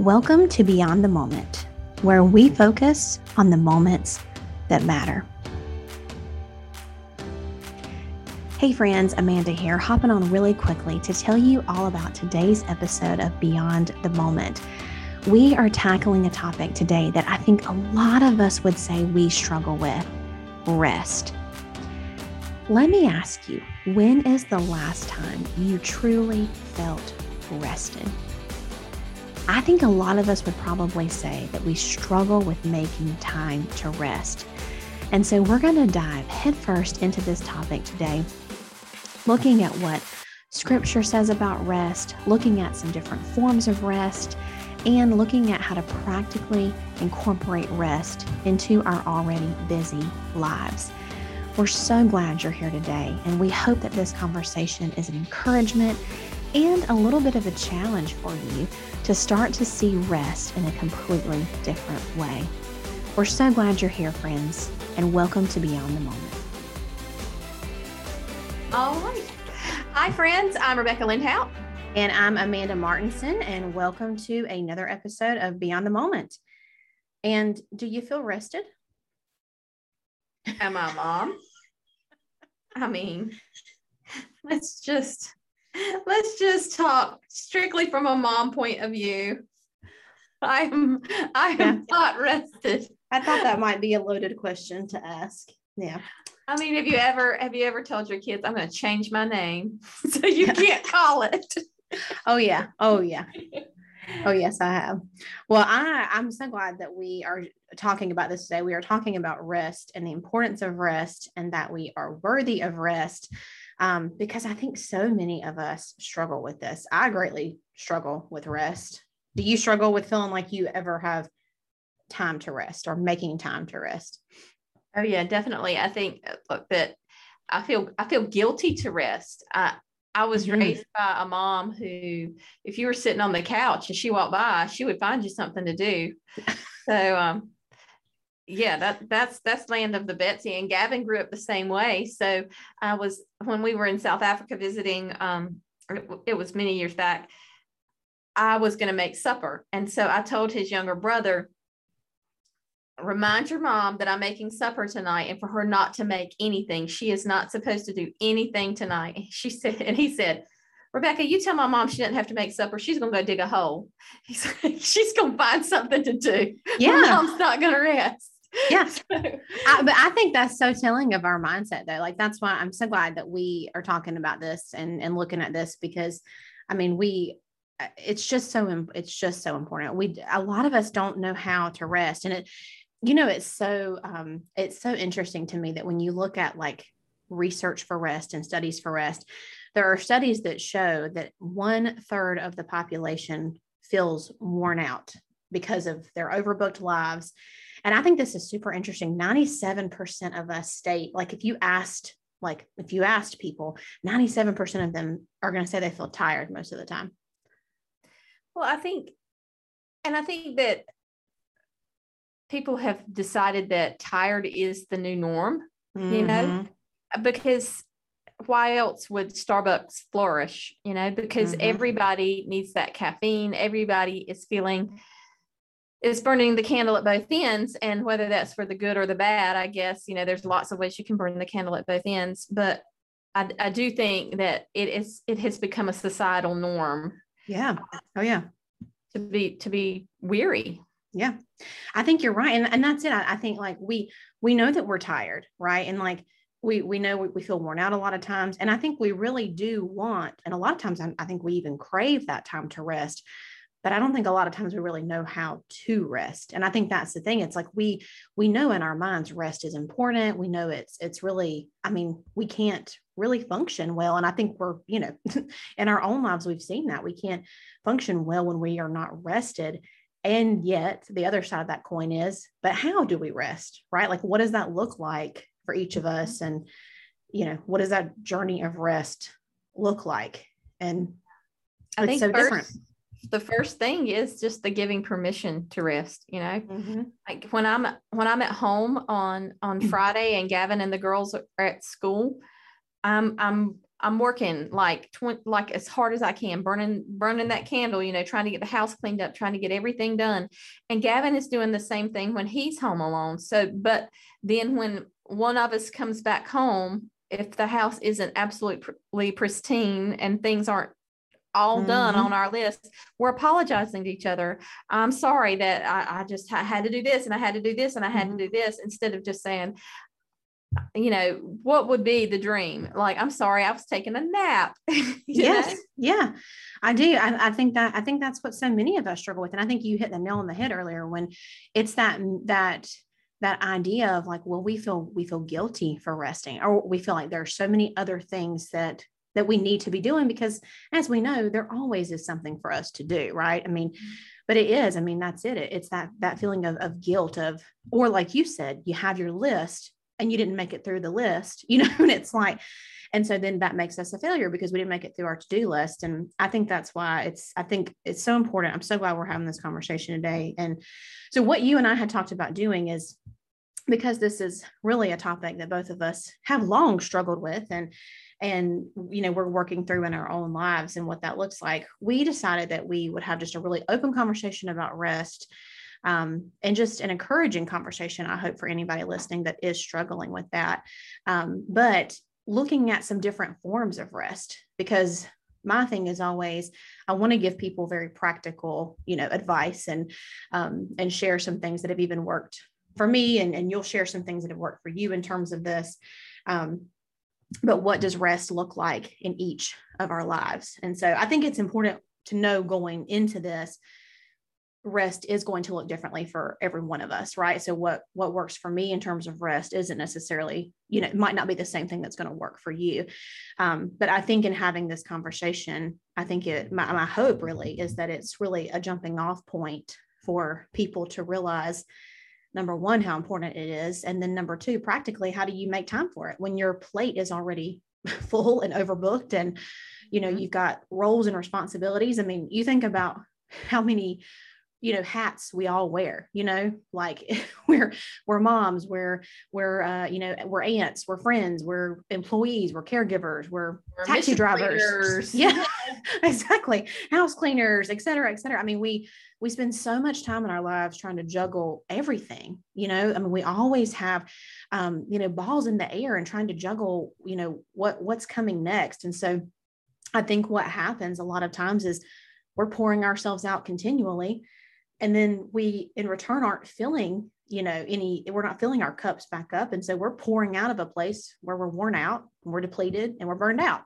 Welcome to Beyond the Moment, where we focus on the moments that matter. Hey friends, Amanda here, hopping on really quickly to tell you all about today's episode of Beyond the Moment. We are tackling a topic today that I think a lot of us would say we struggle with rest. Let me ask you, when is the last time you truly felt rested? I think a lot of us would probably say that we struggle with making time to rest. And so we're going to dive headfirst into this topic today, looking at what scripture says about rest, looking at some different forms of rest, and looking at how to practically incorporate rest into our already busy lives. We're so glad you're here today, and we hope that this conversation is an encouragement and a little bit of a challenge for you to start to see rest in a completely different way. We're so glad you're here, friends, and welcome to Beyond the Moment. All right. Hi, friends. I'm Rebecca Lindhout. And I'm Amanda Martinson, and welcome to another episode of Beyond the Moment. And do you feel rested? Am I mom? I mean, let's just let's just talk strictly from a mom point of view. I'm I am yeah. not rested. I thought that might be a loaded question to ask. Yeah. I mean, have you ever have you ever told your kids I'm going to change my name so you can't call it? oh yeah. Oh yeah. Oh yes, I have. Well, I I'm so glad that we are talking about this today. We are talking about rest and the importance of rest and that we are worthy of rest um, because I think so many of us struggle with this. I greatly struggle with rest. Do you struggle with feeling like you ever have time to rest or making time to rest? Oh yeah, definitely. I think uh, look that I feel I feel guilty to rest. I I was mm-hmm. raised by a mom who, if you were sitting on the couch and she walked by, she would find you something to do. so um, yeah, that that's that's land of the Betsy. And Gavin grew up the same way. So I was when we were in South Africa visiting, um, it was many years back. I was going to make supper, and so I told his younger brother, "Remind your mom that I'm making supper tonight, and for her not to make anything. She is not supposed to do anything tonight." She said, and he said. Rebecca, you tell my mom she doesn't have to make supper. She's gonna go dig a hole. He's like, she's gonna find something to do. Yeah, my mom's not gonna rest yeah. I, but i think that's so telling of our mindset though. Like that's why i'm so glad that we are talking about this and and looking at this because i mean we uh, it's just so it's just so important. We a lot of us don't know how to rest. And it you know it's so um it's so interesting to me that when you look at like research for rest and studies for rest there are studies that show that one third of the population feels worn out because of their overbooked lives and I think this is super interesting. 97% of us state, like if you asked, like if you asked people, 97% of them are going to say they feel tired most of the time. Well, I think, and I think that people have decided that tired is the new norm, mm-hmm. you know, mm-hmm. because why else would Starbucks flourish? You know, because mm-hmm. everybody needs that caffeine, everybody is feeling is burning the candle at both ends and whether that's for the good or the bad i guess you know there's lots of ways you can burn the candle at both ends but i, I do think that it is it has become a societal norm. Yeah. Oh yeah. To be to be weary. Yeah. I think you're right and, and that's it. I, I think like we we know that we're tired right? And like we we know we, we feel worn out a lot of times and i think we really do want and a lot of times I, I think we even crave that time to rest but i don't think a lot of times we really know how to rest and i think that's the thing it's like we we know in our minds rest is important we know it's it's really i mean we can't really function well and i think we're you know in our own lives we've seen that we can't function well when we are not rested and yet the other side of that coin is but how do we rest right? Like what does that look like for each of us mm-hmm. and you know what does that journey of rest look like? And I think so first, different the first thing is just the giving permission to rest you know mm-hmm. like when i'm when i'm at home on on friday and gavin and the girls are at school i'm i'm I'm working like 20, like as hard as I can, burning burning that candle, you know, trying to get the house cleaned up, trying to get everything done. And Gavin is doing the same thing when he's home alone. So, but then when one of us comes back home, if the house isn't absolutely pristine and things aren't all mm-hmm. done on our list, we're apologizing to each other. I'm sorry that I, I just I had to do this and I had to do this and I had mm-hmm. to do this instead of just saying, you know, what would be the dream? Like, I'm sorry, I was taking a nap. yes. Know? Yeah, I do. I, I, think that, I think that's what so many of us struggle with. And I think you hit the nail on the head earlier when it's that, that, that idea of like, well, we feel, we feel guilty for resting, or we feel like there are so many other things that, that we need to be doing because as we know, there always is something for us to do. Right. I mean, but it is, I mean, that's it. It's that, that feeling of, of guilt of, or like you said, you have your list and you didn't make it through the list, you know, and it's like, and so then that makes us a failure because we didn't make it through our to-do list. And I think that's why it's, I think it's so important. I'm so glad we're having this conversation today. And so what you and I had talked about doing is because this is really a topic that both of us have long struggled with and and you know we're working through in our own lives and what that looks like we decided that we would have just a really open conversation about rest um, and just an encouraging conversation, I hope, for anybody listening that is struggling with that. Um, but looking at some different forms of rest, because my thing is always i want to give people very practical you know advice and um, and share some things that have even worked for me and, and you'll share some things that have worked for you in terms of this um, but what does rest look like in each of our lives? And so i think it's important to know going into this rest is going to look differently for every one of us right? So what what works for me in terms of rest isn't necessarily you know it might not be the same thing that's going to work for you. Um, but i think in having this conversation i think it my, my hope really is that it's really a jumping off point for people to realize number one how important it is and then number two practically how do you make time for it when your plate is already full and overbooked and you know mm-hmm. you've got roles and responsibilities i mean you think about how many you know hats we all wear you know like we're we're moms we're we're uh, you know we're aunts we're friends we're employees we're caregivers we're, we're taxi drivers. cleaners. yeah exactly. House cleaners et cetera et cetera. I mean we we spend so much time in our lives trying to juggle everything you know? I mean we always have um, you know balls in the air and trying to juggle you know what what's coming next. And so i think what happens a lot of times is we're pouring ourselves out continually and then we in return aren't filling you know any we're not filling our cups back up. And so we're pouring out of a place where we're worn out we're depleted and we're burned out.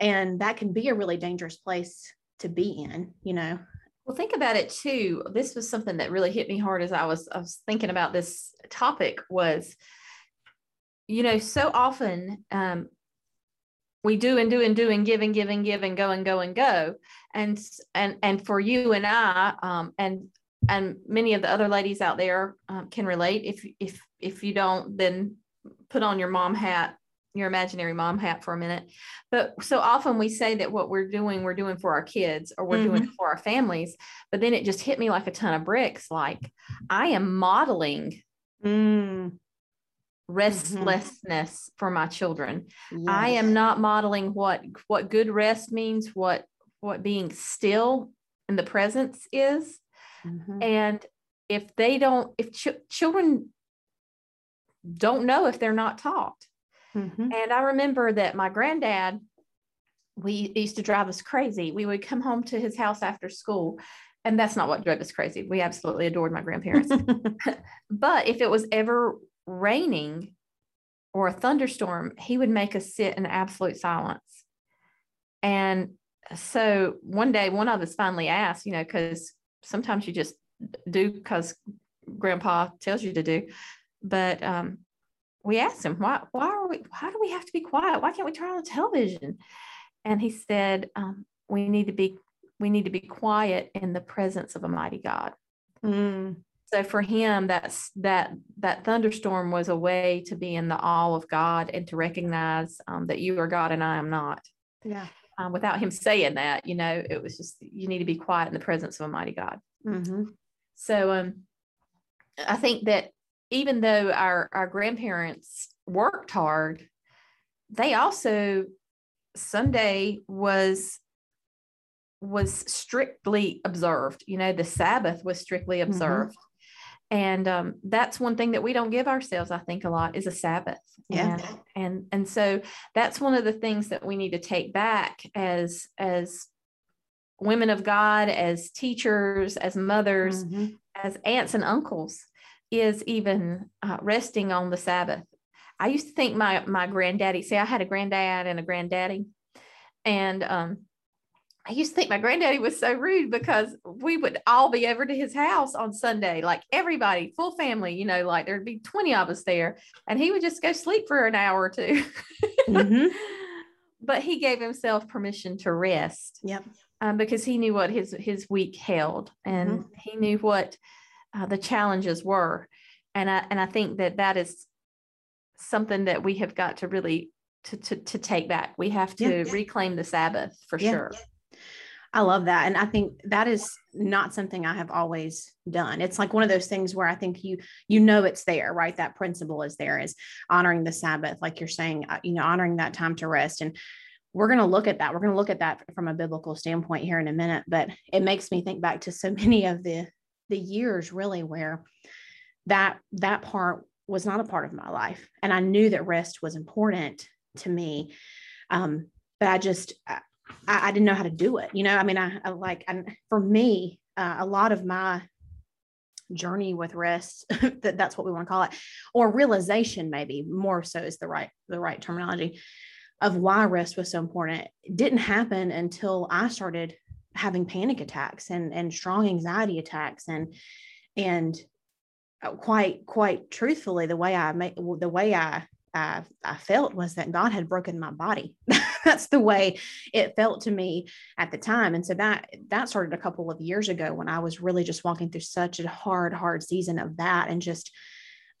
And that can be a really dangerous place to be in you know? Well think about it too. This was something that really hit me hard as i was i was thinking about this topic was you know so often um, we do and do and do and give and give and give and go and go and go and and and for you and i um, and and many of the other ladies out there um, can relate if if if you don't then put on your mom hat your imaginary mom hat for a minute but so often we say that what we're doing we're doing for our kids or we're mm-hmm. doing for our families but then it just hit me like a ton of bricks like i am modeling mm restlessness mm-hmm. for my children yes. i am not modeling what what good rest means what what being still in the presence is mm-hmm. and if they don't if ch- children don't know if they're not taught mm-hmm. and i remember that my granddad we used to drive us crazy we would come home to his house after school and that's not what drove us crazy we absolutely adored my grandparents but if it was ever raining or a thunderstorm, he would make us sit in absolute silence. And so one day, one of us finally asked, you know, because sometimes you just do because grandpa tells you to do. But um, we asked him, why, why are we, why do we have to be quiet? Why can't we turn on the television? And he said, um, we need to be, we need to be quiet in the presence of a mighty God. Mm so for him that's that that thunderstorm was a way to be in the awe of god and to recognize um, that you are god and i am not yeah um, without him saying that you know it was just you need to be quiet in the presence of a mighty god mm-hmm. so um i think that even though our our grandparents worked hard they also Sunday was was strictly observed. You know, the Sabbath was strictly mm-hmm. observed. Mm-hmm. And um, that's one thing that we don't give ourselves, I think, a lot is a Sabbath. Yeah. And, and and so that's one of the things that we need to take back as as women of God, as teachers, as mothers, mm-hmm. as aunts and uncles, is even uh, resting on the Sabbath. I used to think my my granddaddy. See, I had a granddad and a granddaddy, and um, I used to think my granddaddy was so rude because we would all be over to his house on Sunday, like everybody, full family, you know, like there'd be 20 of us there, and he would just go sleep for an hour or 2 mm-hmm. but he gave himself permission to rest. Yep. Um, because he knew what his his week held, and mm-hmm. he knew what uh, the challenges were, and I and I think that that is something that we have got to really to to, to take back. We have to yeah. reclaim the Sabbath for yeah. sure. I love that. And I think that is not something I have always done. It's like one of those things where I think you, you know, it's there, right? That principle is there is honoring the Sabbath, like you're saying, uh, you know, honoring that time to rest. And we're going to look at that. We're going to look at that from a biblical standpoint here in a minute, but it makes me think back to so many of the, the years really where that, that part was not a part of my life. And I knew that rest was important to me. Um, but I just, I, I, didn't know how to do it. You know, I mean, I, I like, and for me, uh, a lot of my journey with rest, that that's what we want to call it, or realization, maybe more so is the right, the right terminology of why rest was so important. It didn't happen until I started having panic attacks and, and strong anxiety attacks and, and uh, quite, quite truthfully, the way I made, the way I I, I felt was that God had broken my body. That's the way it felt to me at the time. And so that that started a couple of years ago when I was really just walking through such a hard, hard season of that and just,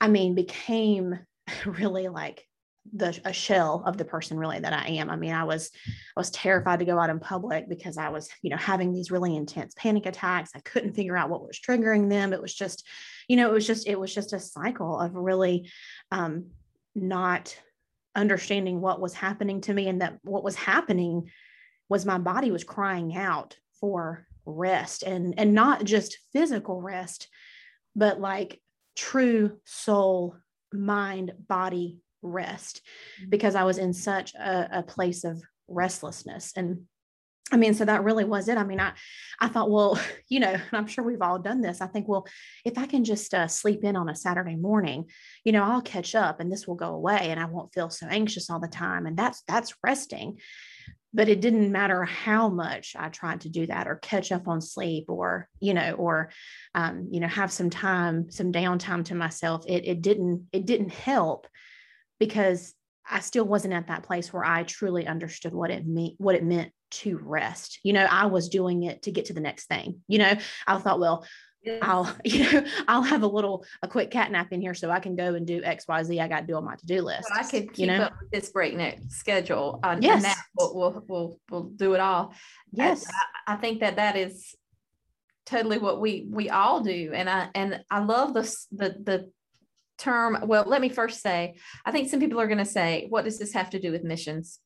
I mean, became really like the a shell of the person really that I am. I mean, I was I was terrified to go out in public because I was, you know, having these really intense panic attacks. I couldn't figure out what was triggering them. It was just, you know, it was just it was just a cycle of really um not understanding what was happening to me and that what was happening was my body was crying out for rest and and not just physical rest but like true soul mind body rest mm-hmm. because i was in such a, a place of restlessness and I mean, so that really was it. I mean, I, I thought, well, you know, I'm sure we've all done this. I think, well, if I can just uh, sleep in on a Saturday morning, you know, I'll catch up and this will go away and I won't feel so anxious all the time. And that's, that's resting. But it didn't matter how much I tried to do that or catch up on sleep or, you know, or, um, you know, have some time, some downtime to myself. It, it didn't, it didn't help because I still wasn't at that place where I truly understood what it meant, what it meant to rest. You know, I was doing it to get to the next thing. You know, I thought, well, I'll, you know, I'll have a little, a quick cat nap in here so I can go and do X, Y, Z. I got to do on my to-do list. Well, I could keep you know? up with this breakneck schedule. Uh, yes. And we'll, we'll, we'll, we'll, do it all. Yes. I, I think that that is totally what we, we all do. And I, and I love the, the, the term. Well, let me first say, I think some people are going to say, what does this have to do with missions?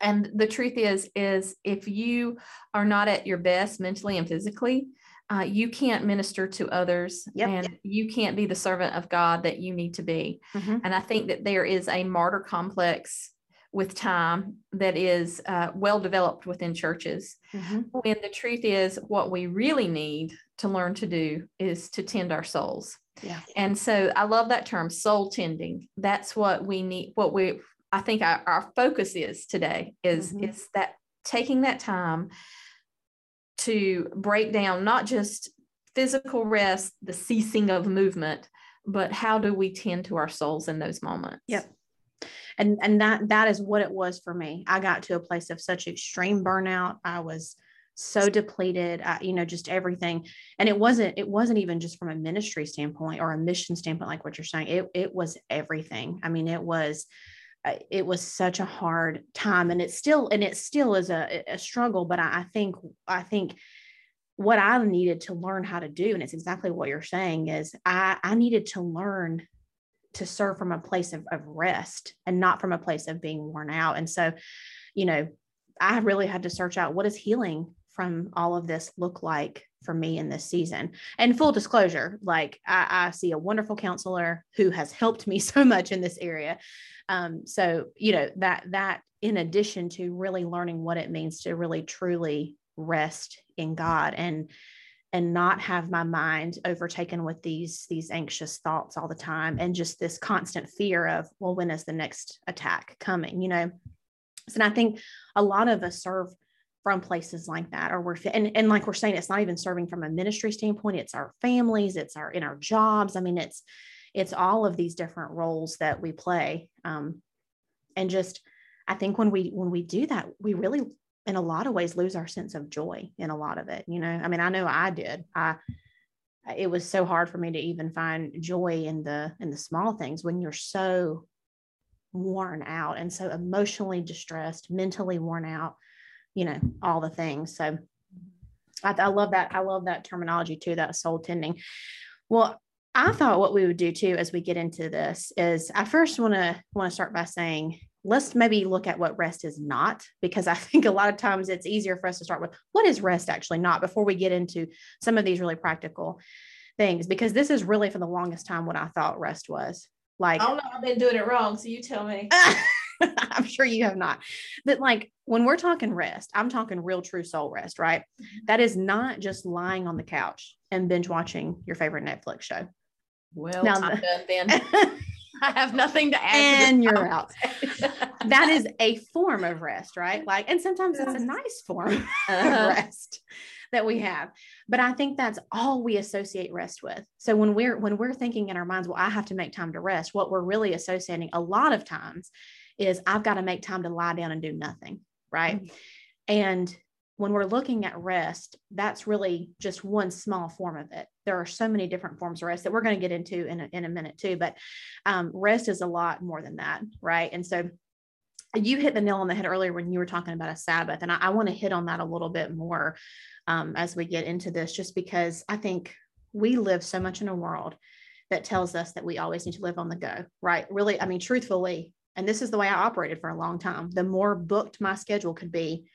And the truth is is if you are not at your best mentally and physically uh, you can't minister to others yep. and you can't be the servant of god that you need to be mm-hmm. and i think that there is a martyr complex with time that is uh, well developed within churches mm-hmm. when the truth is what we really need to learn to do is to tend our souls yeah and so i love that term soul tending that's what we need what we I think our, our focus is today is mm-hmm. is that taking that time to break down not just physical rest, the ceasing of movement, but how do we tend to our souls in those moments? Yep. And and that that is what it was for me. I got to a place of such extreme burnout. I was so depleted I, you know just everything and it wasn't it wasn't even just from a ministry standpoint or a mission standpoint like what you're saying it it was everything i mean it was it was such a hard time and it still and it still is a, a struggle but I, I think i think what i needed to learn how to do and it's exactly what you're saying is i i needed to learn to serve from a place of, of rest and not from a place of being worn out. And so you know, I really had to search out what does healing from all of this look like for me in this season. And full disclosure, like I, I see a wonderful counselor who has helped me so much in this area. Um, so you know that that in addition to really learning what it means to really truly rest in God and and not have my mind overtaken with these these anxious thoughts all the time and just this constant fear of well when is the next attack coming you know and i think a lot of us serve from places like that or we're and, and like we're saying it's not even serving from a ministry standpoint it's our families it's our in our jobs i mean it's it's all of these different roles that we play um, and just i think when we when we do that we really in a lot of ways lose our sense of joy in a lot of it you know? I mean i know i did. I it was so hard for me to even find joy in the in the small things when you're so worn out and so emotionally distressed mentally worn out you know all the things so I, I love that i love that terminology too that soul tending well i thought what we would do too as we get into this is i first want to want to start by saying let's maybe look at what rest is not, because I think a lot of times it's easier for us to start with what is rest actually not before we get into some of these really practical things, because this is really for the longest time what I thought rest was. Like, I don't know, I've been doing it wrong. So you tell me. I'm sure you have not. But like when we're talking rest, I'm talking real true soul rest, right? Mm-hmm. That is not just lying on the couch and binge watching your favorite Netflix show. Well, now, I'm done then. I have nothing to add. And to you're out. that is a form of rest, right? Like, and sometimes it's a nice form uh-huh. of rest that we have. But I think that's all we associate rest with. So when we're when we're thinking in our minds, well, I have to make time to rest, what we're really associating a lot of times is I've got to make time to lie down and do nothing. Right. Mm-hmm. And when we're looking at rest, that's really just one small form of it. There are so many different forms of rest that we're going to get into in a, in a minute too, but um, rest is a lot more than that, right? And so you hit the nail on the head earlier when you were talking about a Sabbath, and I, I want to hit on that a little bit more um, as we get into this, just because I think we live so much in a world that tells us that we always need to live on the go, right? Really, I mean, truthfully, and this is the way I operated for a long time. The more booked my schedule could be,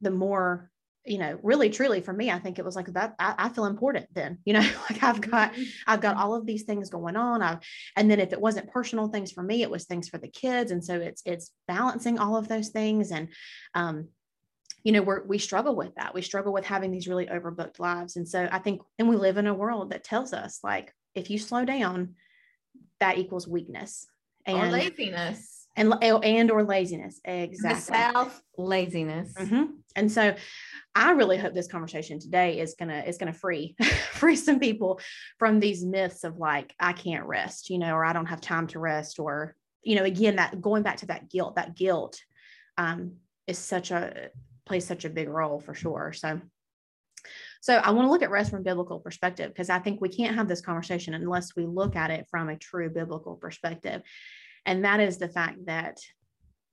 the more you know really truly for me i think it was like that I, I, feel important then you know like i've got mm-hmm. i've got all of these things going on. I've and then if it wasn't personal things for me it was things for the kids. And so it's it's balancing all of those things. And um you know we're we struggle with that. We struggle with having these really overbooked lives. And so i think and we live in a world that tells us like if you slow down that equals weakness and or laziness. and and or laziness. Exactly. Self laziness. Mm-hmm. and so i really hope this conversation today is gonna is gonna free free some people from these myths of like i can't rest you know or i don't have time to rest or you know again that going back to that guilt that guilt um, is such a plays such a big role for sure. So so I want to look at rest from biblical perspective because I think we can't have this conversation unless we look at it from a true biblical perspective and that is the fact that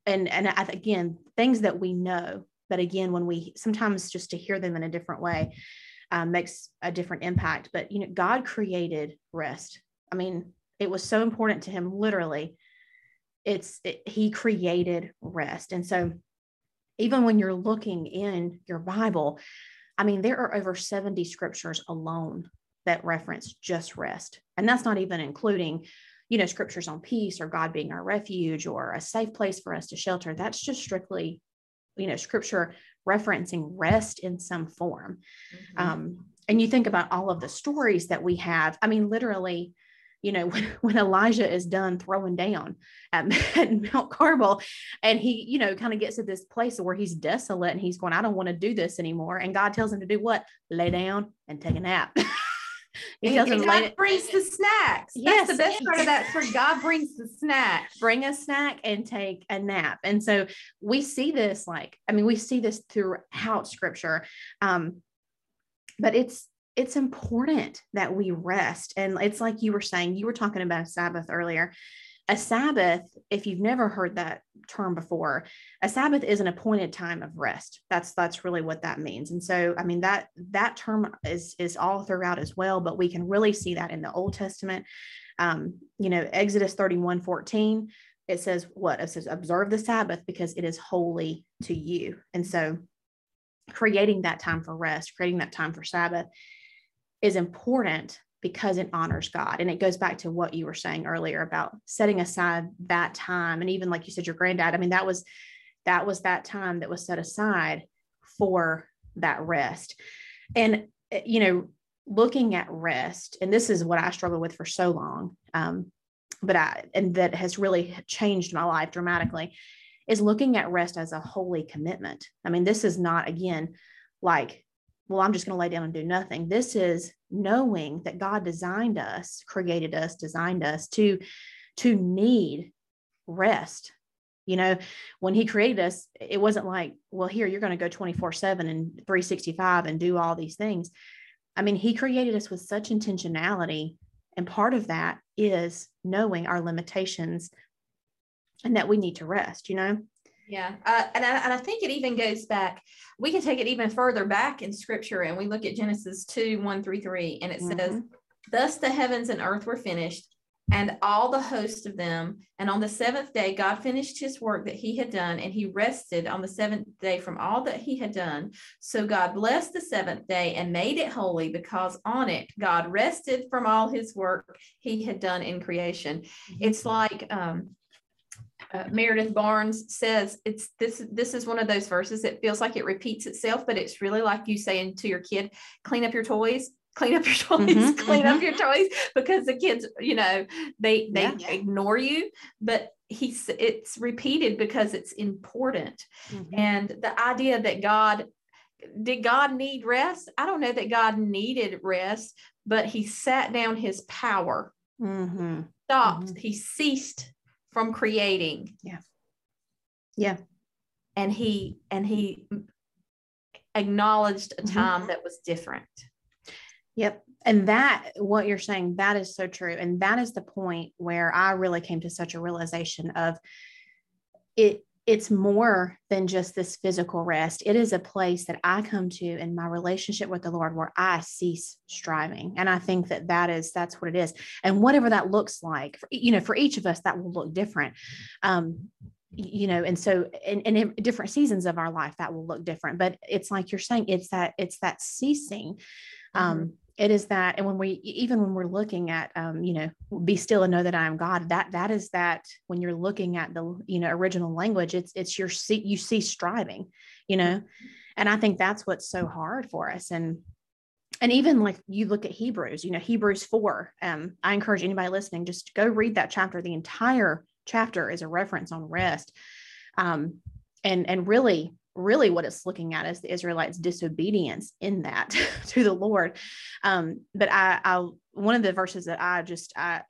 and and I, again things that we know but again when we sometimes just to hear them in a different way um, makes a different impact. But you know god created rest. I mean it was so important to him literally. It's it, he created rest. And so even when you're looking in your bible i mean there are over 70 scriptures alone that reference just rest. And that's not even including you know, scriptures on peace or God being our refuge or a safe place for us to shelter. That's just strictly, you know, scripture referencing rest in some form. Mm-hmm. Um, and you think about all of the stories that we have. I mean, literally, you know, when, when Elijah is done throwing down at, at Mount Carmel and he, you know, kind of gets to this place where he's desolate and he's going, I don't want to do this anymore. And God tells him to do what? Lay down and take a nap. He and, and God brings the snacks. Yes, That's the best part of that. For God brings the snack. Bring a snack and take a nap. And so we see this like, I mean, we see this throughout scripture. Um, but it's it's important that we rest. And it's like you were saying, you were talking about Sabbath earlier a Sabbath, if you've never heard that term before, a Sabbath is an appointed time of rest. That's that's really what that means. And so, I mean that that term is is all throughout as well, but we can really see that in the Old Testament. Um, you know, Exodus 31, 14, it says what? It says observe the Sabbath because it is holy to you. And so creating that time for rest, creating that time for Sabbath is important because it honors God. And it goes back to what you were saying earlier about setting aside that time. And even like you said, your granddad, I mean, that was that was that time that was set aside for that rest. And eh, you know, looking at rest, and this is what I struggled with for so long. Um, but I and that has really changed my life dramatically is looking at rest as a holy commitment. I mean, this is not again like, well, I'm just going to lay down and do nothing. This is knowing that God designed us, created us, designed us to to need rest. You know, when he created us, it wasn't like, well, here you're going to go 24 7 and 365 and do all these things. I mean, he created us with such intentionality. And part of that is knowing our limitations and that we need to rest, you know? Yeah. Uh, and, I, and I think it even goes back, we can take it even further back in scripture and we look at Genesis 2 1 through 3, and it mm-hmm. says, Thus the heavens and earth were finished, and all the host of them. And on the seventh day, God finished his work that he had done, and he rested on the seventh day from all that he had done. So God blessed the seventh day and made it holy because on it, God rested from all his work he had done in creation. Mm-hmm. It's like, um, uh, Meredith Barnes says it's this this is one of those verses it feels like it repeats itself but it's really like you saying to your kid clean up your toys clean up your toys mm-hmm, clean mm-hmm. up your toys because the kids you know they they yeah. ignore you but he's it's repeated because it's important mm-hmm. and the idea that god did god need rest i don't know that god needed rest but he sat down his power mm-hmm. stopped mm-hmm. he ceased from creating. Yeah. Yeah. And he and he acknowledged a mm-hmm. time mm-hmm. that was different. Yep. And that, what you're saying, that is so true. And that is the point where I really came to such a realization of it it's more than just this physical rest. It is a place that I come to in my relationship with the Lord where I cease striving. And I think that that is, that's what it is. And whatever that looks like, for, you know, for each of us, that will look different. Um, you know, and so in, different seasons of our life, that will look different. But it's like you're saying, it's that, it's that ceasing. Um, mm-hmm it is that and when we even when we're looking at um, you know be still and know that i am god that that is that when you're looking at the you know original language it's it's your see you see striving you know? And i think that's what's so hard for us and and even like you look at hebrews you know hebrews 4 um, i encourage anybody listening just go read that chapter. The entire chapter is a reference on rest um, and and really really what it's looking at is the Israelites' disobedience in that to the Lord. Um, but I, I, one of the verses that I just I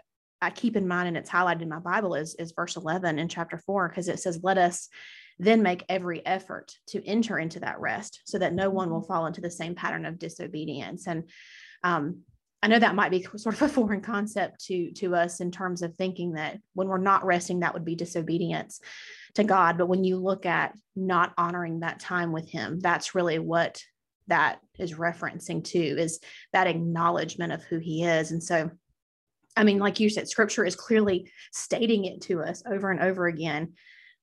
I keep in mind and it's highlighted in my Bible is is verse 11 in chapter 4 because it says let us then make every effort to enter into that rest so that no one will mm-hmm. fall into the same pattern of disobedience and um, I know that might be sort of a foreign concept to to us in terms of thinking that when we're not resting that would be disobedience to God. But when you look at not honoring that time with Him, that's really what that is referencing to is that acknowledgement of who He is. And so, I mean, like you said, scripture is clearly stating it to us over and over again,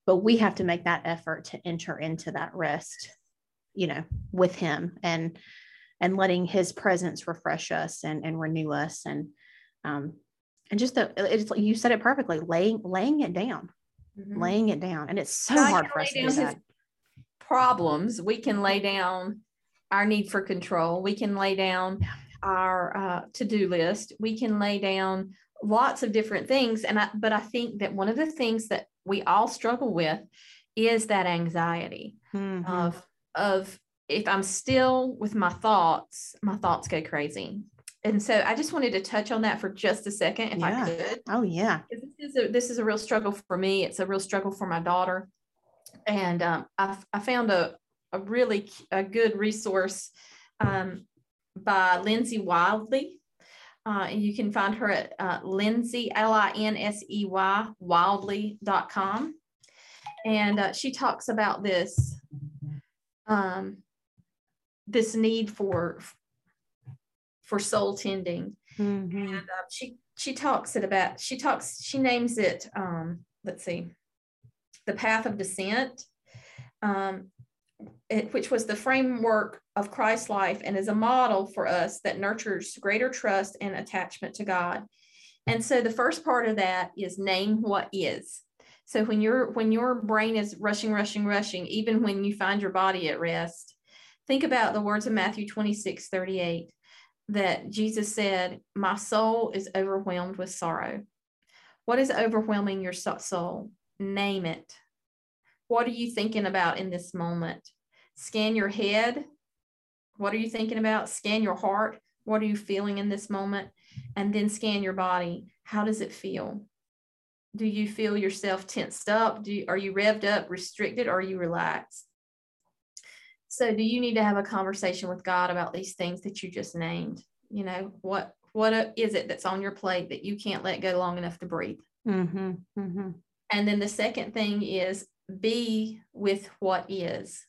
but we have to make that effort to enter into that rest, you know, with Him and and letting his presence refresh us and, and renew us and um and just the it's you said it perfectly laying laying it down mm-hmm. laying it down. And it's so God hard for us to do that. Problems, we can lay down our need for control. We can lay down our uh, to-do list. We can lay down lots of different things. And I, but I think that one of the things that we all struggle with is that anxiety mm-hmm. of of if I'm still with my thoughts, my thoughts go crazy and so I just wanted to touch on that for just a second, if yeah. I could. Oh yeah. This is a this is a real struggle for me. It's a real struggle for my daughter, and um, I I found a a really a good resource um, by Linsey Wildey. Uh, and you can find her at uh, Linsey, L I N S E Y, wildey.com. And uh, she talks about this, um, this need for for soul tending. Mm-hmm. And uh, she she talks it about she talks she names it um, let's see, the path of descent, um, it, which was the framework of Christ's life and is a model for us that nurtures greater trust and attachment to God. And so the first part of that is name what is. So when your when your brain is rushing, rushing, rushing, even when you find your body at rest, think about the words of Matthew 26, 38, that Jesus said, My soul is overwhelmed with sorrow. What is overwhelming your soul? Name it. What are you thinking about in this moment? Scan your head. What are you thinking about? Scan your heart. What are you feeling in this moment? And then scan your body. How does it feel? Do you feel yourself tensed up? Do you, are you revved up, restricted, or are you relaxed? So, do you need to have a conversation with God about these things that you just named? You know, what what is it that's on your plate that you can't let go long enough to breathe? Mm-hmm, mm-hmm. And then the second thing is be with what is.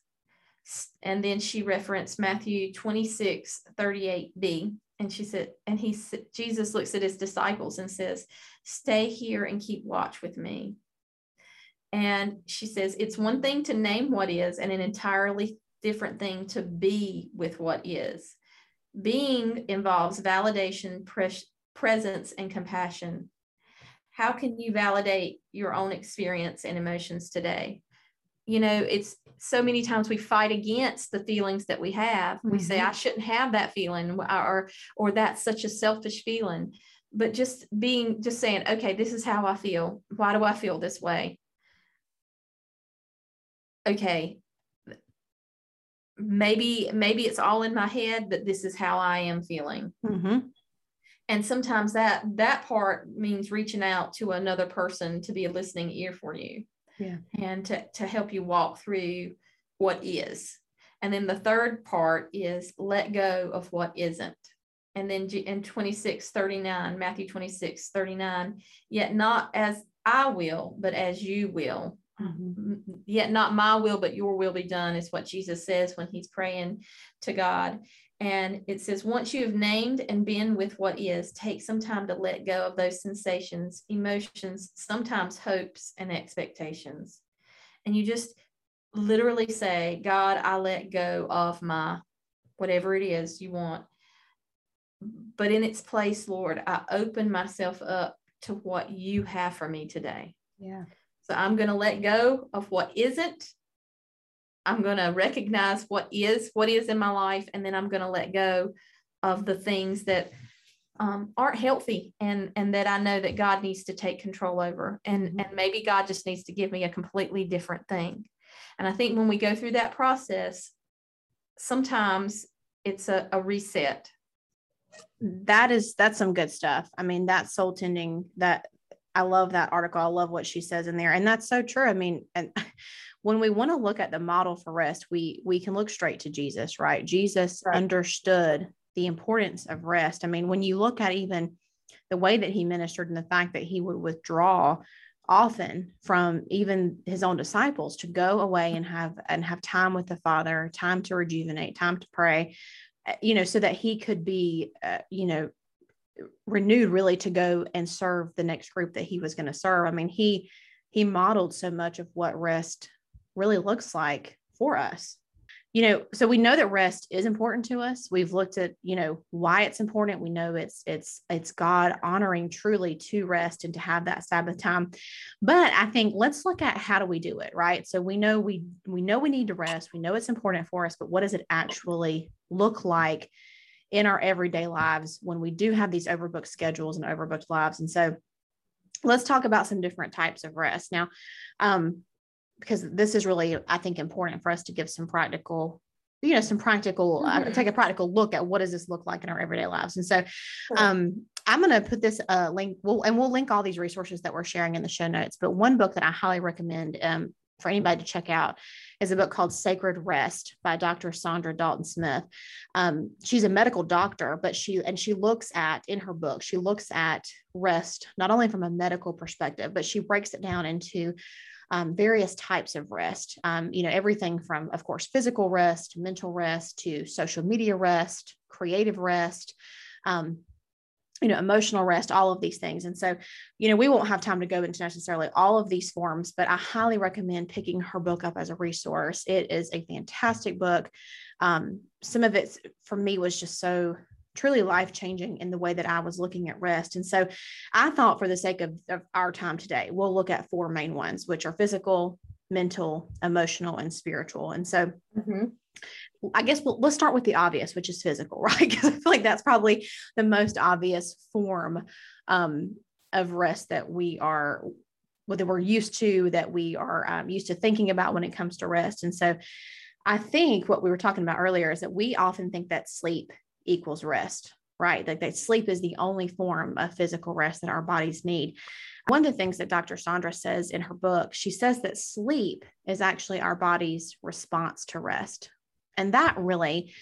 And then she referenced Matthew 26, 38b. And she said, and he Jesus looks at his disciples and says, Stay here and keep watch with me. And she says, It's one thing to name what is, and an entirely different thing to be with what is. Being involves validation, pres- presence, and compassion. How can you validate your own experience and emotions today? You know, it's so many times we fight against the feelings that we have. Mm-hmm. We say, mm-hmm. I shouldn't have that feeling, or, or that's such a selfish feeling. But just being, just saying, okay, this is how I feel. Why do I feel this way? Okay, maybe maybe it's all in my head but this is how i am feeling. Mm-hmm. and sometimes that that part means reaching out to another person to be a listening ear for you. Yeah. And to, to help you walk through what is. And then the third part is let go of what isn't. And then in 26 39 matthew 26 39 yet not as i will but as you will Mm-hmm. Yet not my will, but your will be done, is what Jesus says when he's praying to God. And it says, once you have named and been with what is, take some time to let go of those sensations, emotions, sometimes hopes and expectations. And you just literally say, God, I let go of my whatever it is you want. But in its place, Lord, I open myself up to what you have for me today. Yeah. So I'm going to let go of what isn't. I'm going to recognize what is, what is in my life, and then I'm going to let go of the things that um, aren't healthy and and that I know that God needs to take control over. And mm-hmm. and maybe God just needs to give me a completely different thing. And I think when we go through that process, sometimes it's a, a reset that is that's some good stuff i mean that soul tending that I love that article. I love what she says in there. And that's so true. I mean, and when we want to look at the model for rest, we we can look straight to Jesus, right? Jesus right. understood the importance of rest. I mean, when you look at even the way that he ministered and the fact that he would withdraw often from even his own disciples to go away and have and have time with the father time to rejuvenate time to pray eh, you know so that he could be uh, you know renewed really to go and serve the next group that he was going to serve. I mean, he he modeled so much of what rest really looks like for us. You know, so we know that rest is important to us. We've looked at, you know, why it's important. We know it's it's it's God honoring truly to rest and to have that Sabbath time. But I think let's look at how do we do it, right? So we know we we know we need to rest. We know it's important for us, but what does it actually look like in our everyday lives when we do have these overbooked schedules and overbooked lives. And so let's talk about some different types of rest. Now, um, because this is really, I think, important for us to give some practical you know some practical uh, mm-hmm. uh, take a practical look at what does this look like in our everyday lives and so um, i'm going to put this uh, link we'll, and we'll link all these resources that we're sharing in the show notes but one book that i highly recommend um, for anybody to check out is a book called Sacred Rest by Dr. Saundra Dalton Smith. Um, she's a medical doctor, but she and she looks at in her book, she looks at rest not only from a medical perspective, but she breaks it down into um, various types of rest. Um, you know, everything from, of course, physical rest, mental rest, to social media rest, creative rest. Um, you know, emotional rest, all of these things. And so, you know, we won't have time to go into necessarily all of these forms, but I highly recommend picking her book up as a resource. It is a fantastic book. Um, some of it for me was just so truly life changing in the way that I was looking at rest. And so I thought, for the sake of, of our time today, we'll look at four main ones, which are physical, mental, emotional, and spiritual. And so, mm-hmm. I guess we'll, let's start with the obvious, which is physical, right? Because I feel like that's probably the most obvious form um, of rest that we are, well, that we're used to, that we are um, used to thinking about when it comes to rest. And so, I think what we were talking about earlier is that we often think that sleep equals rest, right? Like that sleep is the only form of physical rest that our bodies need. One of the things that Dr. Saundra says in her book, she says that sleep is actually our body's response to rest. And that really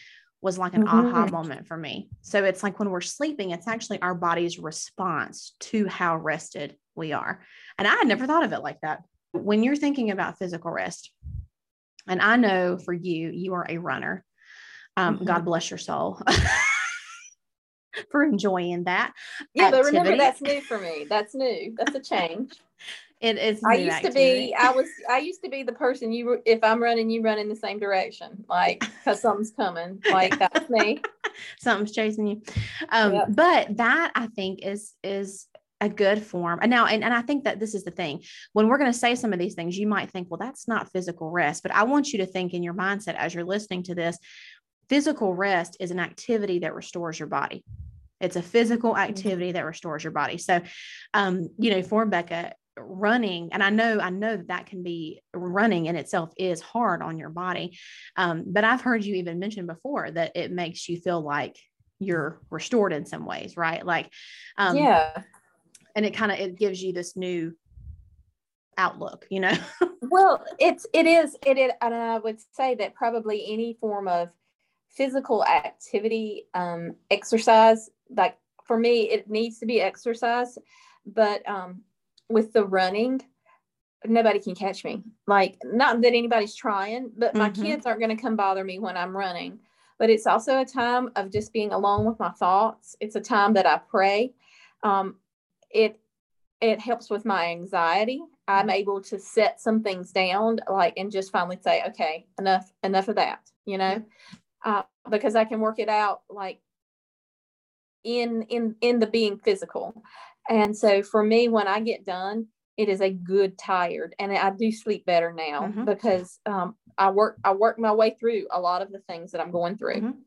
was like an mm-hmm. aha moment for me. So it's like when we're sleeping, it's actually our body's response to how rested we are. And I had never thought of it like that. When you're thinking about physical rest, and I know for you, you are a runner. Um, mm-hmm. God bless your soul. for enjoying that. Yeah, activity. but remember that's new for me. That's new. That's a change. it is. I used to be. I was. I used to be the person you. If I'm running, you run in the same direction, like because something's coming. Like that's me. Something's chasing you. Um, yep. But that I think is is a good form. And now, and, and I think that this is the thing when we're going to say some of these things, you might think, well, that's not physical rest. But I want you to think in your mindset as you're listening to this physical rest is an activity that restores your body. It's a physical mm-hmm. activity that restores your body. So, um, you know, for Becca, running, and I know, I know that that can be running in itself is hard on your body. Um, but I've heard you even mention before that it makes you feel like you're restored in some ways, right? Like, um, yeah. And it kind of it gives you this new outlook, you know. well, it's it is it and I would say that probably any form of physical activity, um, exercise, like for me, it needs to be exercise, but um, with the running, nobody can catch me. Like, not that anybody's trying, but my mm-hmm. kids aren't going to come bother me when I'm running. But it's also a time of just being alone with my thoughts. It's a time that I pray. Um, it it helps with my anxiety. I'm mm-hmm. able to set some things down, like, and just finally say, okay, enough, enough of that. You know, uh, because I can work it out like in in in the being physical. And so for me, when I get done, it is a good tired, and I do sleep better now mm-hmm. because um, I work I work my way through a lot of the things that I'm going through. Mm-hmm.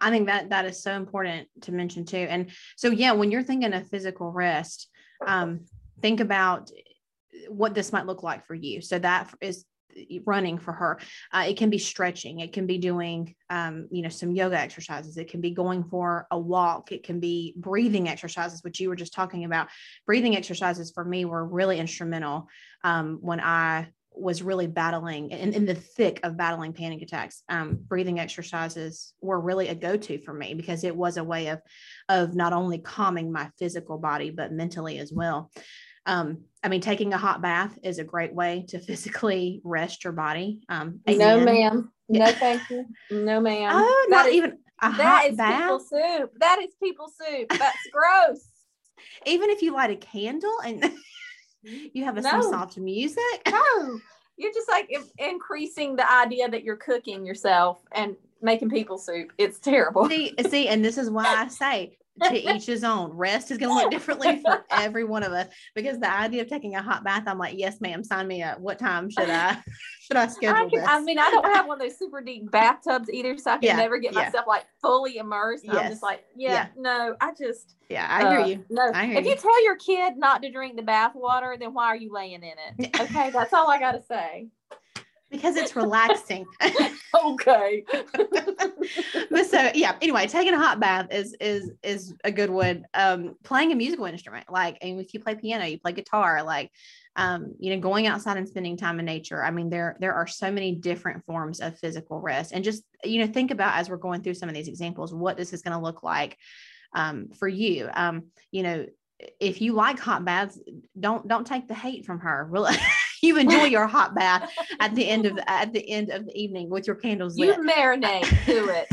I think that that is so important to mention too. And so yeah, when you're thinking of physical rest, um, think about what this might look like for you. So that is running for her. Uh, it can be stretching. It can be doing, um, you know, some yoga exercises. It can be going for a walk. It can be breathing exercises, which you were just talking about. Breathing exercises for me were really instrumental um, when I was really battling in, in the thick of battling panic attacks. Um, breathing exercises were really a go-to for me because it was a way of of not only calming my physical body but mentally as well. Um, I mean, taking a hot bath is a great way to physically rest your body. Um, no, ma'am. No, thank you. No, ma'am. Oh, that not is, even a hot is bath. People soup. That is people soup. That's gross. Even if you light a candle and you have a, no. some soft music. No, you're just like increasing the idea that you're cooking yourself and making people soup. It's terrible. See, see, and this is why I say to each his own. Rest is going to look differently for every one of us because the idea of taking a hot bath, I'm like, yes, ma'am, sign me up. What time should I should I schedule I, can, this? I mean, I don't have one of those super deep bathtubs either, so I can yeah, never get yeah. myself like fully immersed. Yes. I'm just like, yeah, yeah, no, I just yeah, I uh, hear you. No, hear if you. you tell your kid not to drink the bath water, then why are you laying in it? Okay, that's all I got to say because it's relaxing. okay. but so yeah, anyway, taking a hot bath is is is a good one. Um, playing a musical instrument, like and if you play piano, you play guitar, like um, you know, going outside and spending time in nature. I mean, there there are so many different forms of physical rest. And just, you know, think about as we're going through some of these examples, what this is going to look like um, for you. Um, you know, if you like hot baths, don't don't take the hate from her. Really you enjoy your hot bath at the end of the, at the end of the evening with your candles lit. You marinate to it.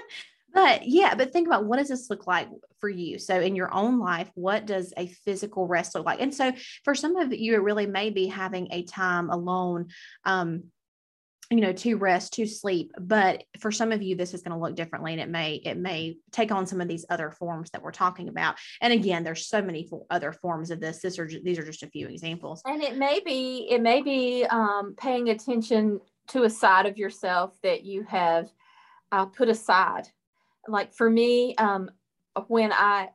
but yeah, but think about what does this look like for you? So in your own life, what does a physical rest look like? And so for some of you, it really may be having a time alone. Um, you know to rest to sleep but for some of you this is going to look differently and it may it may take on some of these other forms that we're talking about. And again there's so many other forms of this. This are these are just a few examples. And it may be it may be um, paying attention to a side of yourself that you have uh, put aside. Like for me, um, when I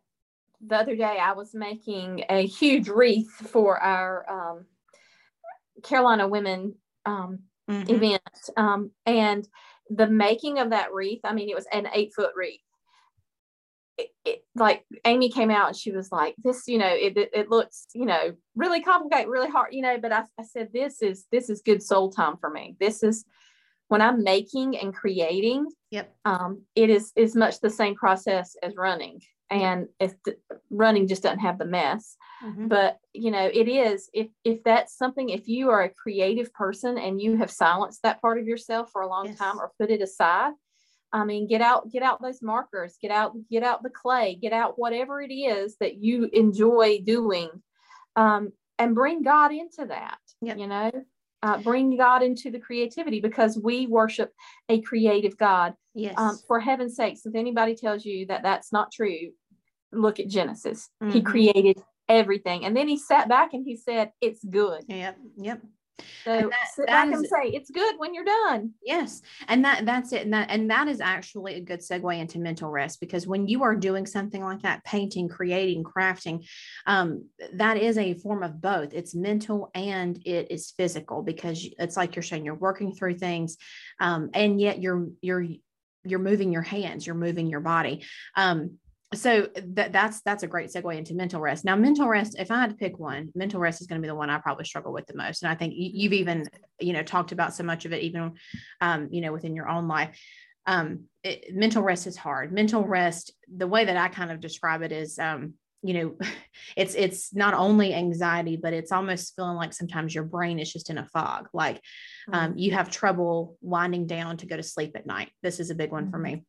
the other day I was making a huge wreath for our um, Carolina Women um, mm-hmm. event, um, and the making of that wreath. I mean, it was an eight foot wreath. It, it, like Amy came out and she was like, "This, you know, it, it, it looks, you know, really complicated, really hard, you know." But I, I said, "This is this is good soul time for me. This is when I'm making and creating, yep, um, it is is much the same process as running. And if the, running just doesn't have the mess, mm-hmm. but you know, it is if if that's something. If you are a creative person and you have silenced that part of yourself for a long yes. time or put it aside, I mean, get out, get out those markers, get out, get out the clay, get out whatever it is that you enjoy doing, um, and bring God into that. Yep. You know, uh, bring God into the creativity because we worship a creative God. Yes. Um, for heaven's sakes, if anybody tells you that that's not true, look at Genesis. Mm-hmm. He created everything, and then he sat back and he said, "It's good." Yep. Yep. So that, sit back and say it's good when you're done. Yes. And that that's it. And that and that is actually a good segue into mental rest because when you are doing something like that, painting, creating, crafting, um, that is a form of both. It's mental and it is physical because it's like you're saying you're working through things, um, and yet you're you're you're moving your hands, you're moving your body. Um, so that that's that's a great segue into mental rest. Now, mental rest, if I had to pick one, mental rest is going to be the one I probably struggle with the most. And I think you, have even, you know, talked about so much of it, even, um, you know, within your own life. Um, it, mental rest is hard. Mental rest, the way that I kind of describe it is, um, you know, it's it's not only anxiety, but it's almost feeling like sometimes your brain is just in a fog. Like um, mm-hmm. you have trouble winding down to go to sleep at night. This is a big one mm-hmm. for me.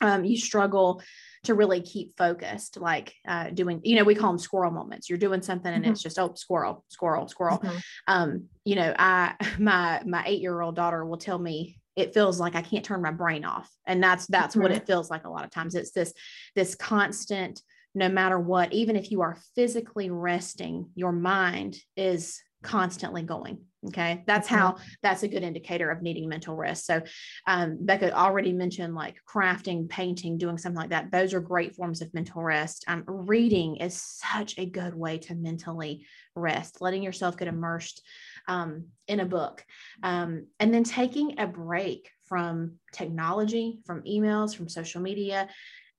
Um, you struggle to really keep focused, like uh, doing, you know, we call them squirrel moments. You're doing something and mm-hmm. it's just, oh, squirrel, squirrel, squirrel. Mm-hmm. Um, you know, I, my, my eight-year-old daughter will tell me it feels like I can't turn my brain off. And that's, that's mm-hmm. what it feels like a lot of times. It's this, this constant, no matter what, even if you are physically resting, your mind is constantly going Okay. That's how that's a good indicator of needing mental rest. So, um, Becca already mentioned like crafting, painting, doing something like that. Those are great forms of mental rest. Um, reading is such a good way to mentally rest, letting yourself get immersed um, in a book. Um, and then taking a break from technology, from emails, from social media,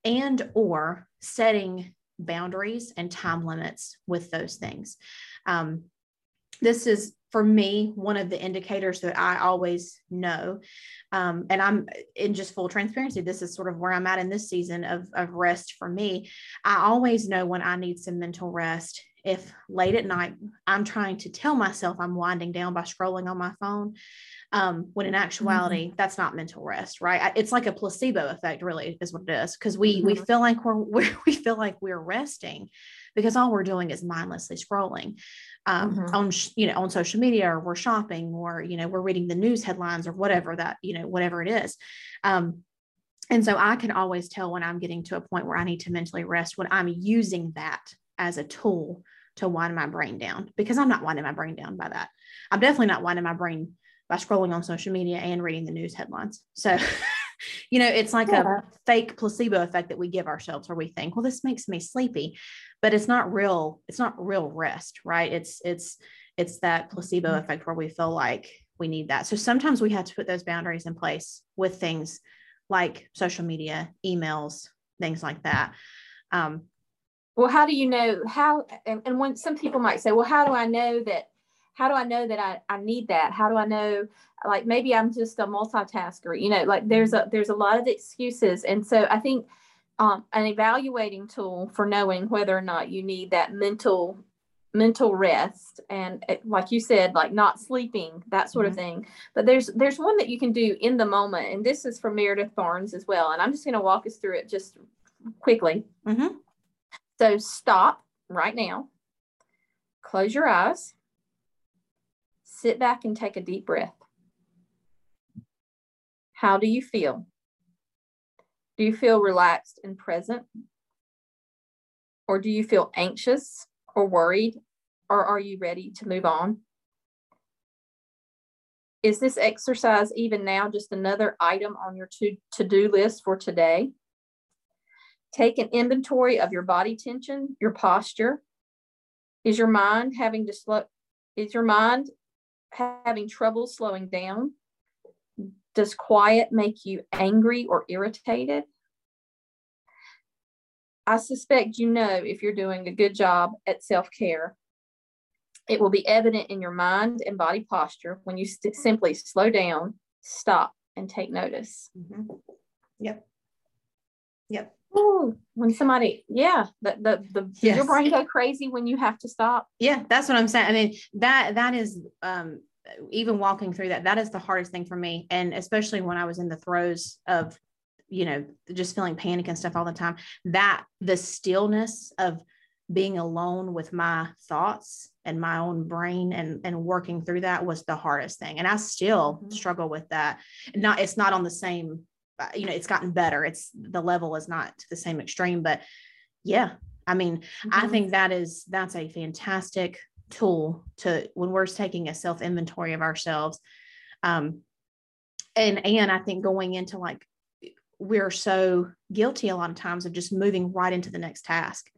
and or setting boundaries and time limits with those things. Um, this is for me one of the indicators that i always know um, and i'm in just full transparency this is sort of where i'm at in this season of, of rest for me i always know when i need some mental rest if late at night i'm trying to tell myself i'm winding down by scrolling on my phone um, when in actuality mm-hmm. that's not mental rest right it's like a placebo effect really is what it is because we mm-hmm. we feel like we're, we're we feel like we're resting because all we're doing is mindlessly scrolling um, mm-hmm. on you know on social media or we're shopping or you know we're reading the news headlines or whatever that you know whatever it is um, and so i can always tell when i'm getting to a point where i need to mentally rest when i'm using that as a tool to wind my brain down because i'm not winding my brain down by that. I'm definitely not winding my brain by scrolling on social media and reading the news headlines. So you know it's like yeah. a fake placebo effect that we give ourselves where we think well this makes me sleepy but it's not real it's not real rest right? It's it's it's that placebo mm-hmm. effect where we feel like we need that. So sometimes we have to put those boundaries in place with things like social media emails things like that. Um, well how do you know how and, and when some people might say well how do i know that how do i know that I, I need that how do i know like maybe i'm just a multitasker you know like there's a there's a lot of excuses and so i think um, an evaluating tool for knowing whether or not you need that mental mental rest and it, like you said like not sleeping that sort mm-hmm. of thing but there's there's one that you can do in the moment and this is from meredith barnes as well and i'm just going to walk us through it just quickly mm-hmm. So stop right now close your eyes sit back and take a deep breath how do you feel do you feel relaxed and present or do you feel anxious or worried or are you ready to move on? Is this exercise even now just another item on your to do list for today? Take an inventory of your body tension, your posture. Is your mind having to slow? Is your mind having trouble slowing down? Does quiet make you angry or irritated? I suspect you know if you're doing a good job at self care it will be evident in your mind and body posture when you st- simply slow down, stop, and take notice. Mm-hmm. Yep. Yep. Ooh, when somebody, yeah, the the, the yes. your brain go crazy when you have to stop. Yeah, that's what I'm saying. I mean, that that is um even walking through that, that is the hardest thing for me. And especially when I was in the throes of, you know, just feeling panic and stuff all the time, that the stillness of being alone with my thoughts and my own brain and and working through that was the hardest thing and i still mm-hmm. struggle with that not it's not on the same you know it's gotten better it's the level is not to the same extreme but yeah i mean mm-hmm. i think that is that's a fantastic tool to when we're taking a self inventory of ourselves um and and i think going into like we're so guilty a lot of times of just moving right into the next task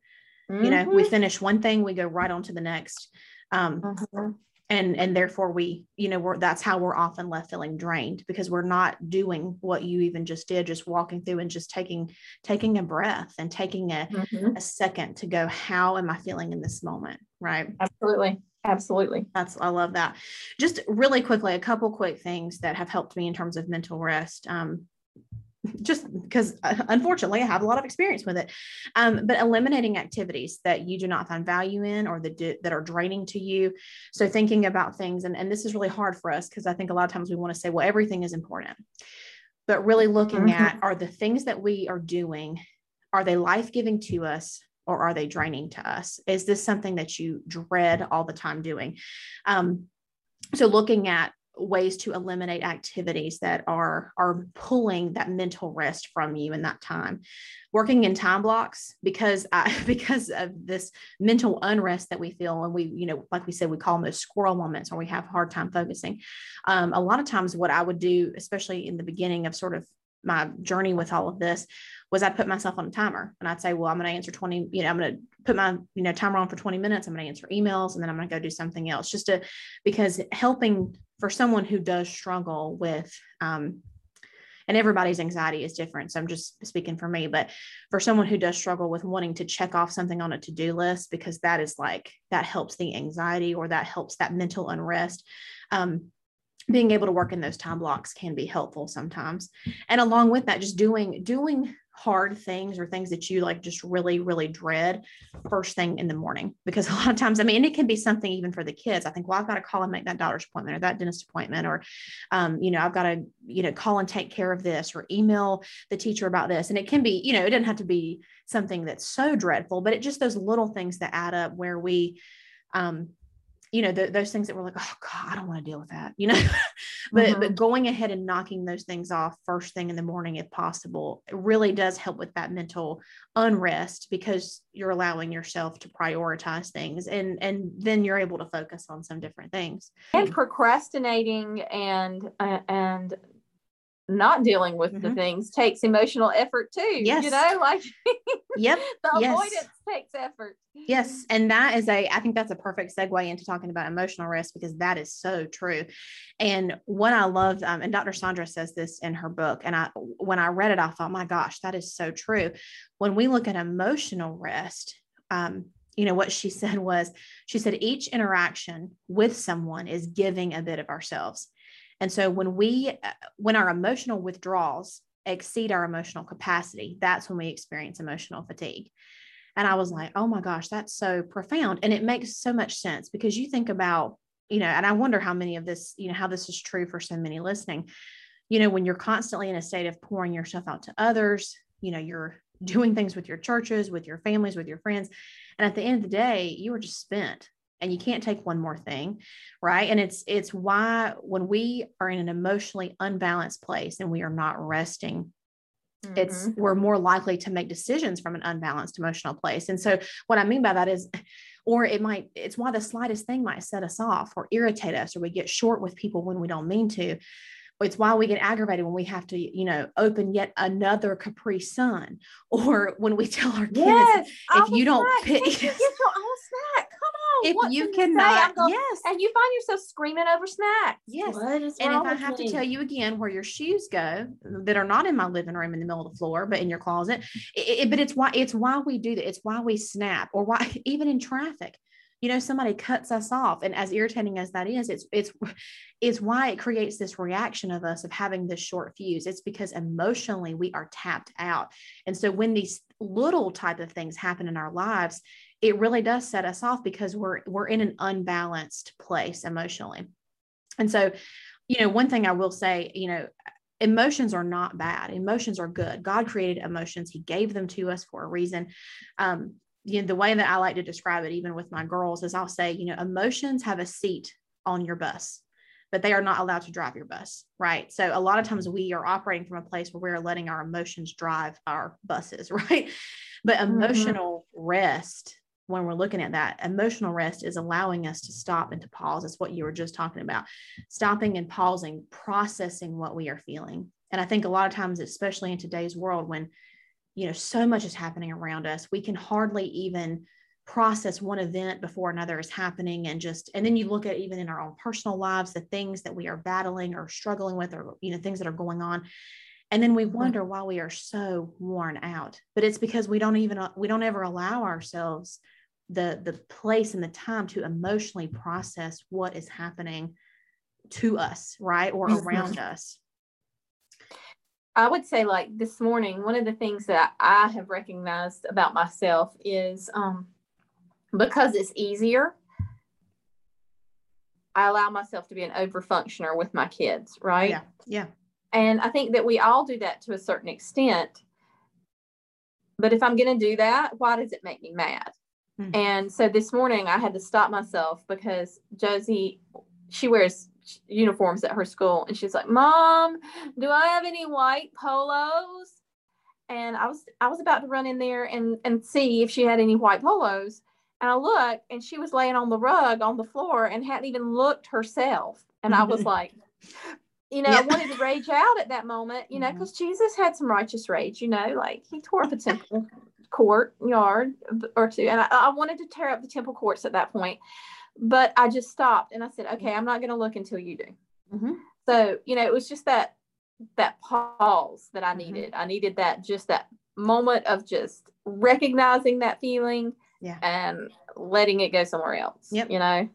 Mm-hmm. You know, we mm-hmm. finish one thing, we go right on to the next. Um, mm-hmm. And and therefore we, you know, we're that's how we're often left feeling drained because we're not doing what you even just did, just walking through and just taking taking a breath and taking a, mm-hmm. a second to go, how am I feeling in this moment? Right. Absolutely. Absolutely. That's I love that. Just really quickly, a couple quick things that have helped me in terms of mental rest. Um, just because uh, unfortunately I have a lot of experience with it. Um, but eliminating activities that you do not find value in or that, that are draining to you. So thinking about things, and, and this is really hard for us because I think a lot of times we want to say, well, everything is important. But really looking mm-hmm. at are the things that we are doing, are they life giving to us? Or are they draining to us? Is this something that you dread all the time doing? Um, so looking at ways to eliminate activities that are are pulling that mental rest from you in that time. Working in time blocks because I, because of this mental unrest that we feel and we you know like we said we call them those squirrel moments where we have a hard time focusing. Um, a lot of times what i would do especially in the beginning of sort of my journey with all of this was I'd put myself on a timer and I'd say, well, I'm going to answer 20, you know, I'm going to put my, you know, timer on for 20 minutes. I'm going to answer emails and then I'm going to go do something else just to, because helping for someone who does struggle with um, and everybody's anxiety is different so i'm just speaking for me but for someone who does struggle with wanting to check off something on a to-do list because that is like that helps the anxiety or that helps that mental unrest um, being able to work in those time blocks can be helpful sometimes. And along with that just doing doing hard things or things that you like just really really dread first thing in the morning. Because a lot of times i mean it can be something even for the kids. I think well i've got to call and make that doctor's appointment or that dentist appointment or um, you know i've got to you know call and take care of this or email the teacher about this. And it can be you know it doesn't have to be something that's so dreadful but it just those little things that add up where we um, you know, the, those things that we're like, oh God, I don't want to deal with that, you know, but, mm-hmm. but going ahead and knocking those things off first thing in the morning, if possible, it really does help with that mental unrest because you're allowing yourself to prioritize things and, and then you're able to focus on some different things. And procrastinating and, uh, and not dealing with mm-hmm. the things takes emotional effort too. Yes. You know, like yep. the yes. avoidance takes effort. Yes. And that is a, I think that's a perfect segue into talking about emotional rest because that is so true. And what I loved, um, and Dr. Saundra says this in her book, and I, when I read it, I thought, my gosh, that is so true. When we look at emotional rest, um, you know, what she said was, she said, each interaction with someone is giving a bit of ourselves. And so when we, uh, when our emotional withdrawals exceed our emotional capacity, that's when we experience emotional fatigue. And I was like, oh my gosh, that's so profound. And it makes so much sense because you think about, you know, and I wonder how many of this, you know, how this is true for so many listening. You know, when you're constantly in a state of pouring yourself out to others, you know, you're doing things with your churches, with your families, with your friends. And at the end of the day, you are just spent and you can't take one more thing right? And it's it's why when we are in an emotionally unbalanced place and we are not resting mm-hmm. it's we're more likely to make decisions from an unbalanced emotional place. And so what i mean by that is or it might it's why the slightest thing might set us off or irritate us or we get short with people when we don't mean to. It's why we get aggravated when we have to, you know, open yet another Capri Sun, or when we tell our kids, yes, if you don't pick, if you cannot, going, yes, and you find yourself screaming over snacks. Yes, and if I have me? to tell you again where your shoes go that are not in my living room in the middle of the floor, but in your closet, it, it, but it's why it's why we do that. It's why we snap, or why even in traffic you know somebody cuts us off and as irritating as that is it's it's it's why it creates this reaction of us of having this short fuse it's because emotionally we are tapped out and so when these little type of things happen in our lives it really does set us off because we're we're in an unbalanced place emotionally. And so you know one thing i will say you know emotions are not bad. Emotions are good. God created emotions. He gave them to us for a reason. Um, you know the way that i like to describe it even with my girls is i'll say you know emotions have a seat on your bus but they are not allowed to drive your bus right? So a lot of times we are operating from a place where we're letting our emotions drive our buses right? But mm-hmm. emotional mm-hmm. rest when we're looking at that emotional rest is allowing us to stop and to pause it's what you were just talking about. Stopping and pausing processing what we are feeling. And i think a lot of times especially in today's world when you know so much is happening around us we can hardly even process one event before another is happening and just and then you look at even in our own personal lives the things that we are battling or struggling with or you know things that are going on. And then we mm-hmm. wonder why we are so worn out. But it's because we don't even we don't ever allow ourselves the the place and the time to emotionally process what is happening to us right or mm-hmm. around us. I would say like this morning one of the things that i have recognized about myself is um because it's easier i allow myself to be an over functioner with my kids right? Yeah yeah. And i think that we all do that to a certain extent. But if i'm going to do that why does it make me mad Mm-hmm. And so this morning I had to stop myself because Josie, she wears uniforms at her school and she's like, Mom, do I have any white polos? And I was I was about to run in there and, and see if she had any white polos. And I looked and she was laying on the rug on the floor and hadn't even looked herself. And I was like, you know, yeah. I wanted to rage out at that moment, you know, because mm-hmm. Jesus had some righteous rage, you know, like he tore up a temple court yard or two. And I, I wanted to tear up the temple courts at that point, but I just stopped and I said, okay, I'm not going to look until you do. Mm-hmm. So, you know, it was just that, that pause that I mm-hmm. needed. Mm-hmm. I needed that, just that moment of just recognizing that feeling yeah. and letting it go somewhere else. Yep. You know?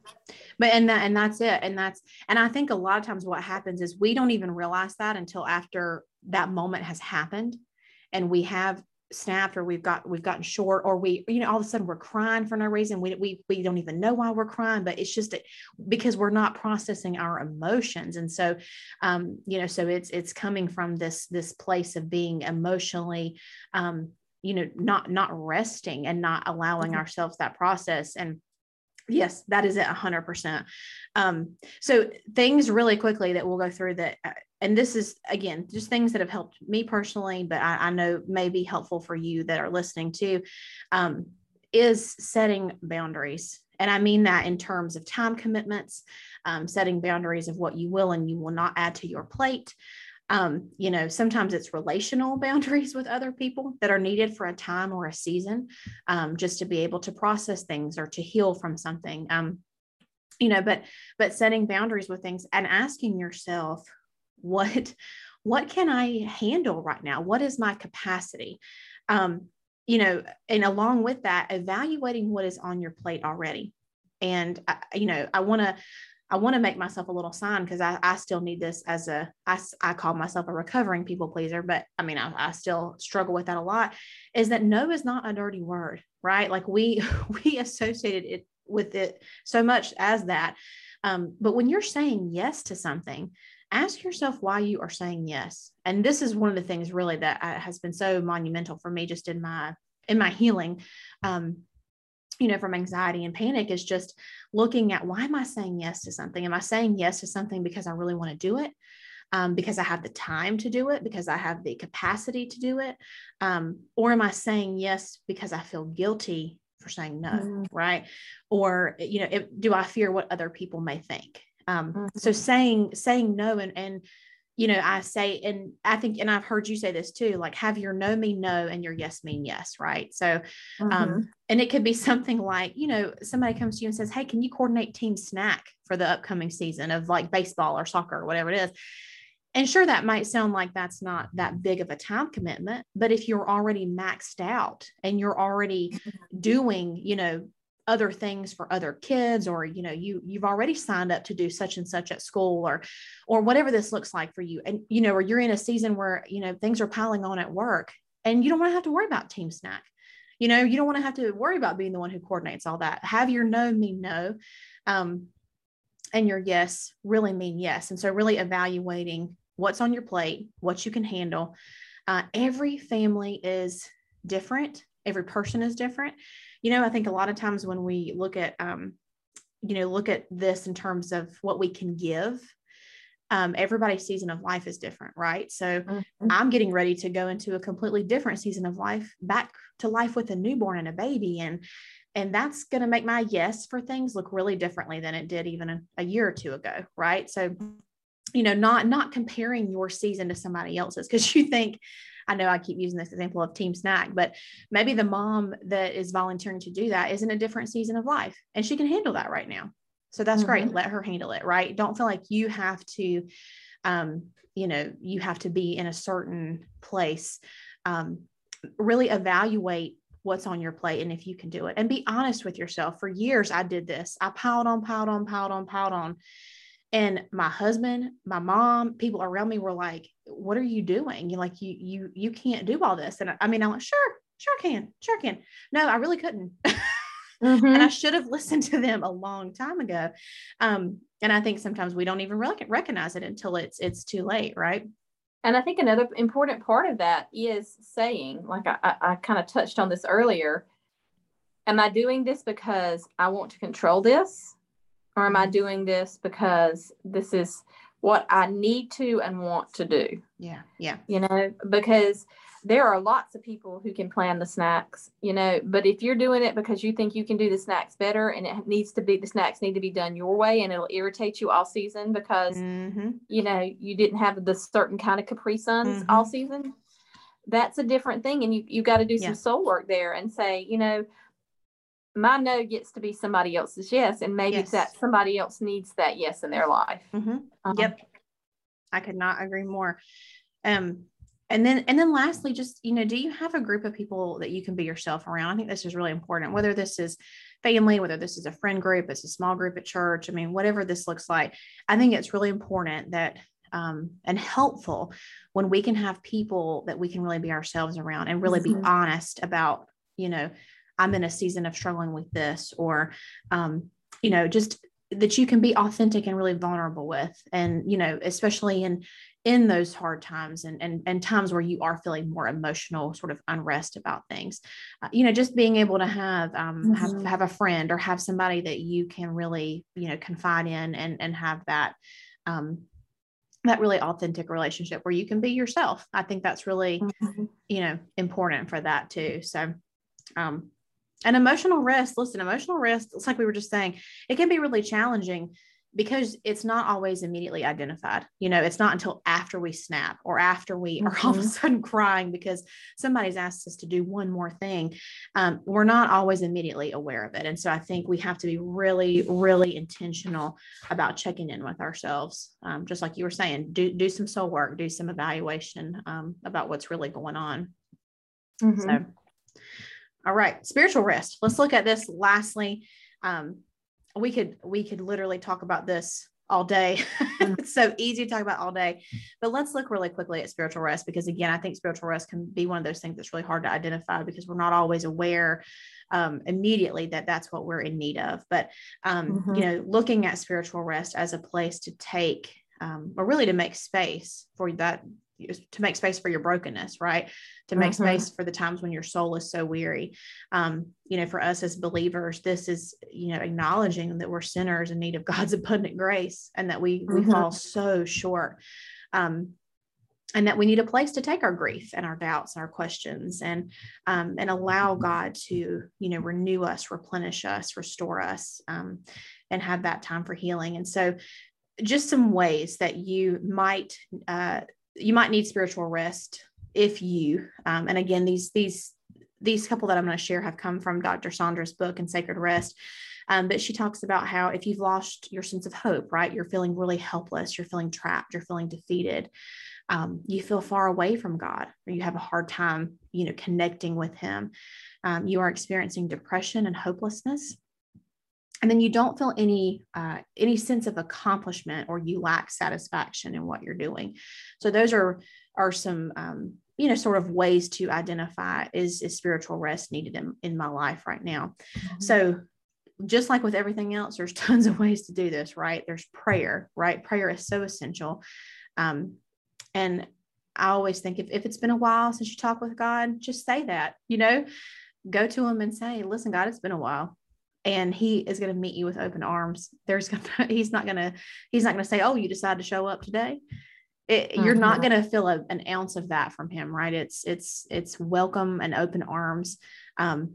But and that and that's it. And that's and I think a lot of times what happens is we don't even realize that until after that moment has happened and we have snapped or we've got we've gotten short or we you know all of a sudden we're crying for no reason. We we, we don't even know why we're crying but it's just because we're not processing our emotions. And so um you know so it's it's coming from this this place of being emotionally um you know not not resting and not allowing mm-hmm. ourselves that process. And yes that is it 100% um, so things really quickly that we'll go through that uh, and this is again just things that have helped me personally but i, I know may be helpful for you that are listening too um, is setting boundaries and i mean that in terms of time commitments um, setting boundaries of what you will and you will not add to your plate um, you know, sometimes it's relational boundaries with other people that are needed for a time or a season, um, just to be able to process things or to heal from something. Um, you know, but but setting boundaries with things and asking yourself, what what can I handle right now? What is my capacity? Um, you know, and along with that, evaluating what is on your plate already. And I, you know, I want to I want to make myself a little sign because I, I still need this as a I, I call myself a recovering people pleaser, but I mean I, I still struggle with that a lot. Is that no is not a dirty word. right? Like we we associated it with it so much as that. Um, but when you're saying yes to something, ask yourself why you are saying yes. And this is one of the things really that uh, has been so monumental for me just in my in my healing. Um, you know, from anxiety and panic is just looking at why am I saying yes to something? Am I saying yes to something because I really want to do it? Um, because I have the time to do it, because I have the capacity to do it? Um, or am I saying yes because I feel guilty for saying no, mm-hmm. right? Or, you know, if, do I fear what other people may think? Um, mm-hmm. So saying saying no and and you know, I say, and I think, and I've heard you say this too, like have your no mean no and your yes mean yes, right? So, um, mm-hmm. um, and it could be something like, you know, somebody comes to you and says, Hey, can you coordinate team snack for the upcoming season of like baseball or soccer or whatever it is? And sure, that might sound like that's not that big of a time commitment, but if you're already maxed out and you're already mm-hmm. doing, you know, other things for other kids or you know you you've already signed up to do such and such at school or or whatever this looks like for you. And you know or you're in a season where you know things are piling on at work and you don't want to have to worry about team snack. You know you don't want to have to worry about being the one who coordinates all that. Have your no mean no um, and your yes really mean yes. And so really evaluating what's on your plate, what you can handle. Uh, every family is different, every person is different. You know, I think a lot of times when we look at, um, you know, look at this in terms of what we can give, um, everybody's season of life is different, right? So mm-hmm. I'm getting ready to go into a completely different season of life, back to life with a newborn and a baby, and and that's going to make my yes for things look really differently than it did even a, a year or two ago, right? So you know not not comparing your season to somebody else's because you think I know I keep using this example of team snack, but maybe the mom that is volunteering to do that is in a different season of life and she can handle that right now. So that's mm-hmm. great. Let her handle it, right? Don't feel like you have to, um, you know, you have to be in a certain place. Um, really evaluate what's on your plate and if you can do it and be honest with yourself. For years, I did this. I piled on, piled on, piled on, piled on. And my husband, my mom, people around me were like, "What are you doing? You like you you you can't do all this." And I, mean, I'm like, "Sure, sure can, sure can." No, I really couldn't. Mm-hmm. and I should have listened to them a long time ago. Um, and I think sometimes we don't even rec- recognize it until it's it's too late, right? And I think another important part of that is saying, like I, I, I kind of touched on this earlier, am I doing this because I want to control this? Or am I doing this because this is what I need to and want to do? Yeah. Yeah. You know, because there are lots of people who can plan the snacks, you know, but if you're doing it because you think you can do the snacks better and it needs to be the snacks need to be done your way and it'll irritate you all season because mm-hmm. you know, you didn't have the certain kind of Capri Suns mm-hmm. all season. That's a different thing and you you got to do some yeah. soul work there and say, you know, my no gets to be somebody else's yes and maybe yes. that somebody else needs that yes in their life mm-hmm. um, yep i could not agree more um and then and then lastly just you know do you have a group of people that you can be yourself around i think this is really important whether this is family whether this is a friend group it's a small group at church i mean whatever this looks like i think it's really important that um, and helpful when we can have people that we can really be ourselves around and really mm-hmm. be honest about you know I'm in a season of struggling with this, or, um, you know, just that you can be authentic and really vulnerable with. And, you know, especially in, in those hard times and, and, and times where you are feeling more emotional sort of unrest about things, uh, you know, just being able to have, um, mm-hmm. have, have a friend or have somebody that you can really, you know, confide in and, and have that, um, that really authentic relationship where you can be yourself. I think that's really, mm-hmm. you know, important for that too. So, um, and emotional rest, listen, emotional rest, it's like we were just saying, it can be really challenging because it's not always immediately identified. You know, it's not until after we snap or after we mm-hmm. are all of a mm-hmm. sudden crying because somebody's asked us to do one more thing. Um, we're not always immediately aware of it. And so I think we have to be really, really intentional about checking in with ourselves. Um, just like you were saying, do, do some soul work, do some evaluation um, about what's really going on. Mm-hmm. So all right, spiritual rest. Let's look at this lastly. Um, we could we could literally talk about this all day. It's so easy to talk about all day. But let's look really quickly at spiritual rest because, again, I think spiritual rest can be one of those things that's really hard to identify because we're not always aware um, immediately that that's what we're in need of. But, um, mm-hmm. you know, looking at spiritual rest as a place to take um, or really to make space for that to make space for your brokenness, right? To make mm-hmm. space for the times when your soul is so weary. Um, you know, for us as believers, this is, you know, acknowledging that we're sinners in need of God's abundant grace and that we mm-hmm. we fall so short. Um, and that we need a place to take our grief and our doubts and our questions and um, and allow God to you know renew us, replenish us, restore us, um, and have that time for healing. And so, just some ways that you might uh, you might need spiritual rest if you um, and again these these these couple that i'm going to share have come from dr saundra's book and sacred rest. Um, but she talks about how if you've lost your sense of hope right you're feeling really helpless you're feeling trapped you're feeling defeated um, you feel far away from god or you have a hard time you know connecting with him um, you are experiencing depression and hopelessness and then you don't feel any uh, any sense of accomplishment or you lack satisfaction in what you're doing. So those are are some um, you know sort of ways to identify is, is spiritual rest needed in, in my life right now? Mm-hmm. so just like with everything else there's tons of ways to do this right? There's prayer right? Prayer is so essential. Um, and i always think if, if it's been a while since you talk with god just say that you know? Go to him and say listen god it's been a while and he is going to meet you with open arms. There's gonna he's not going to he's not going to say oh you decide to show up today. It, mm-hmm. you're not mm-hmm. going to feel a, an ounce of that from him right? It's it's it's welcome and open arms. Um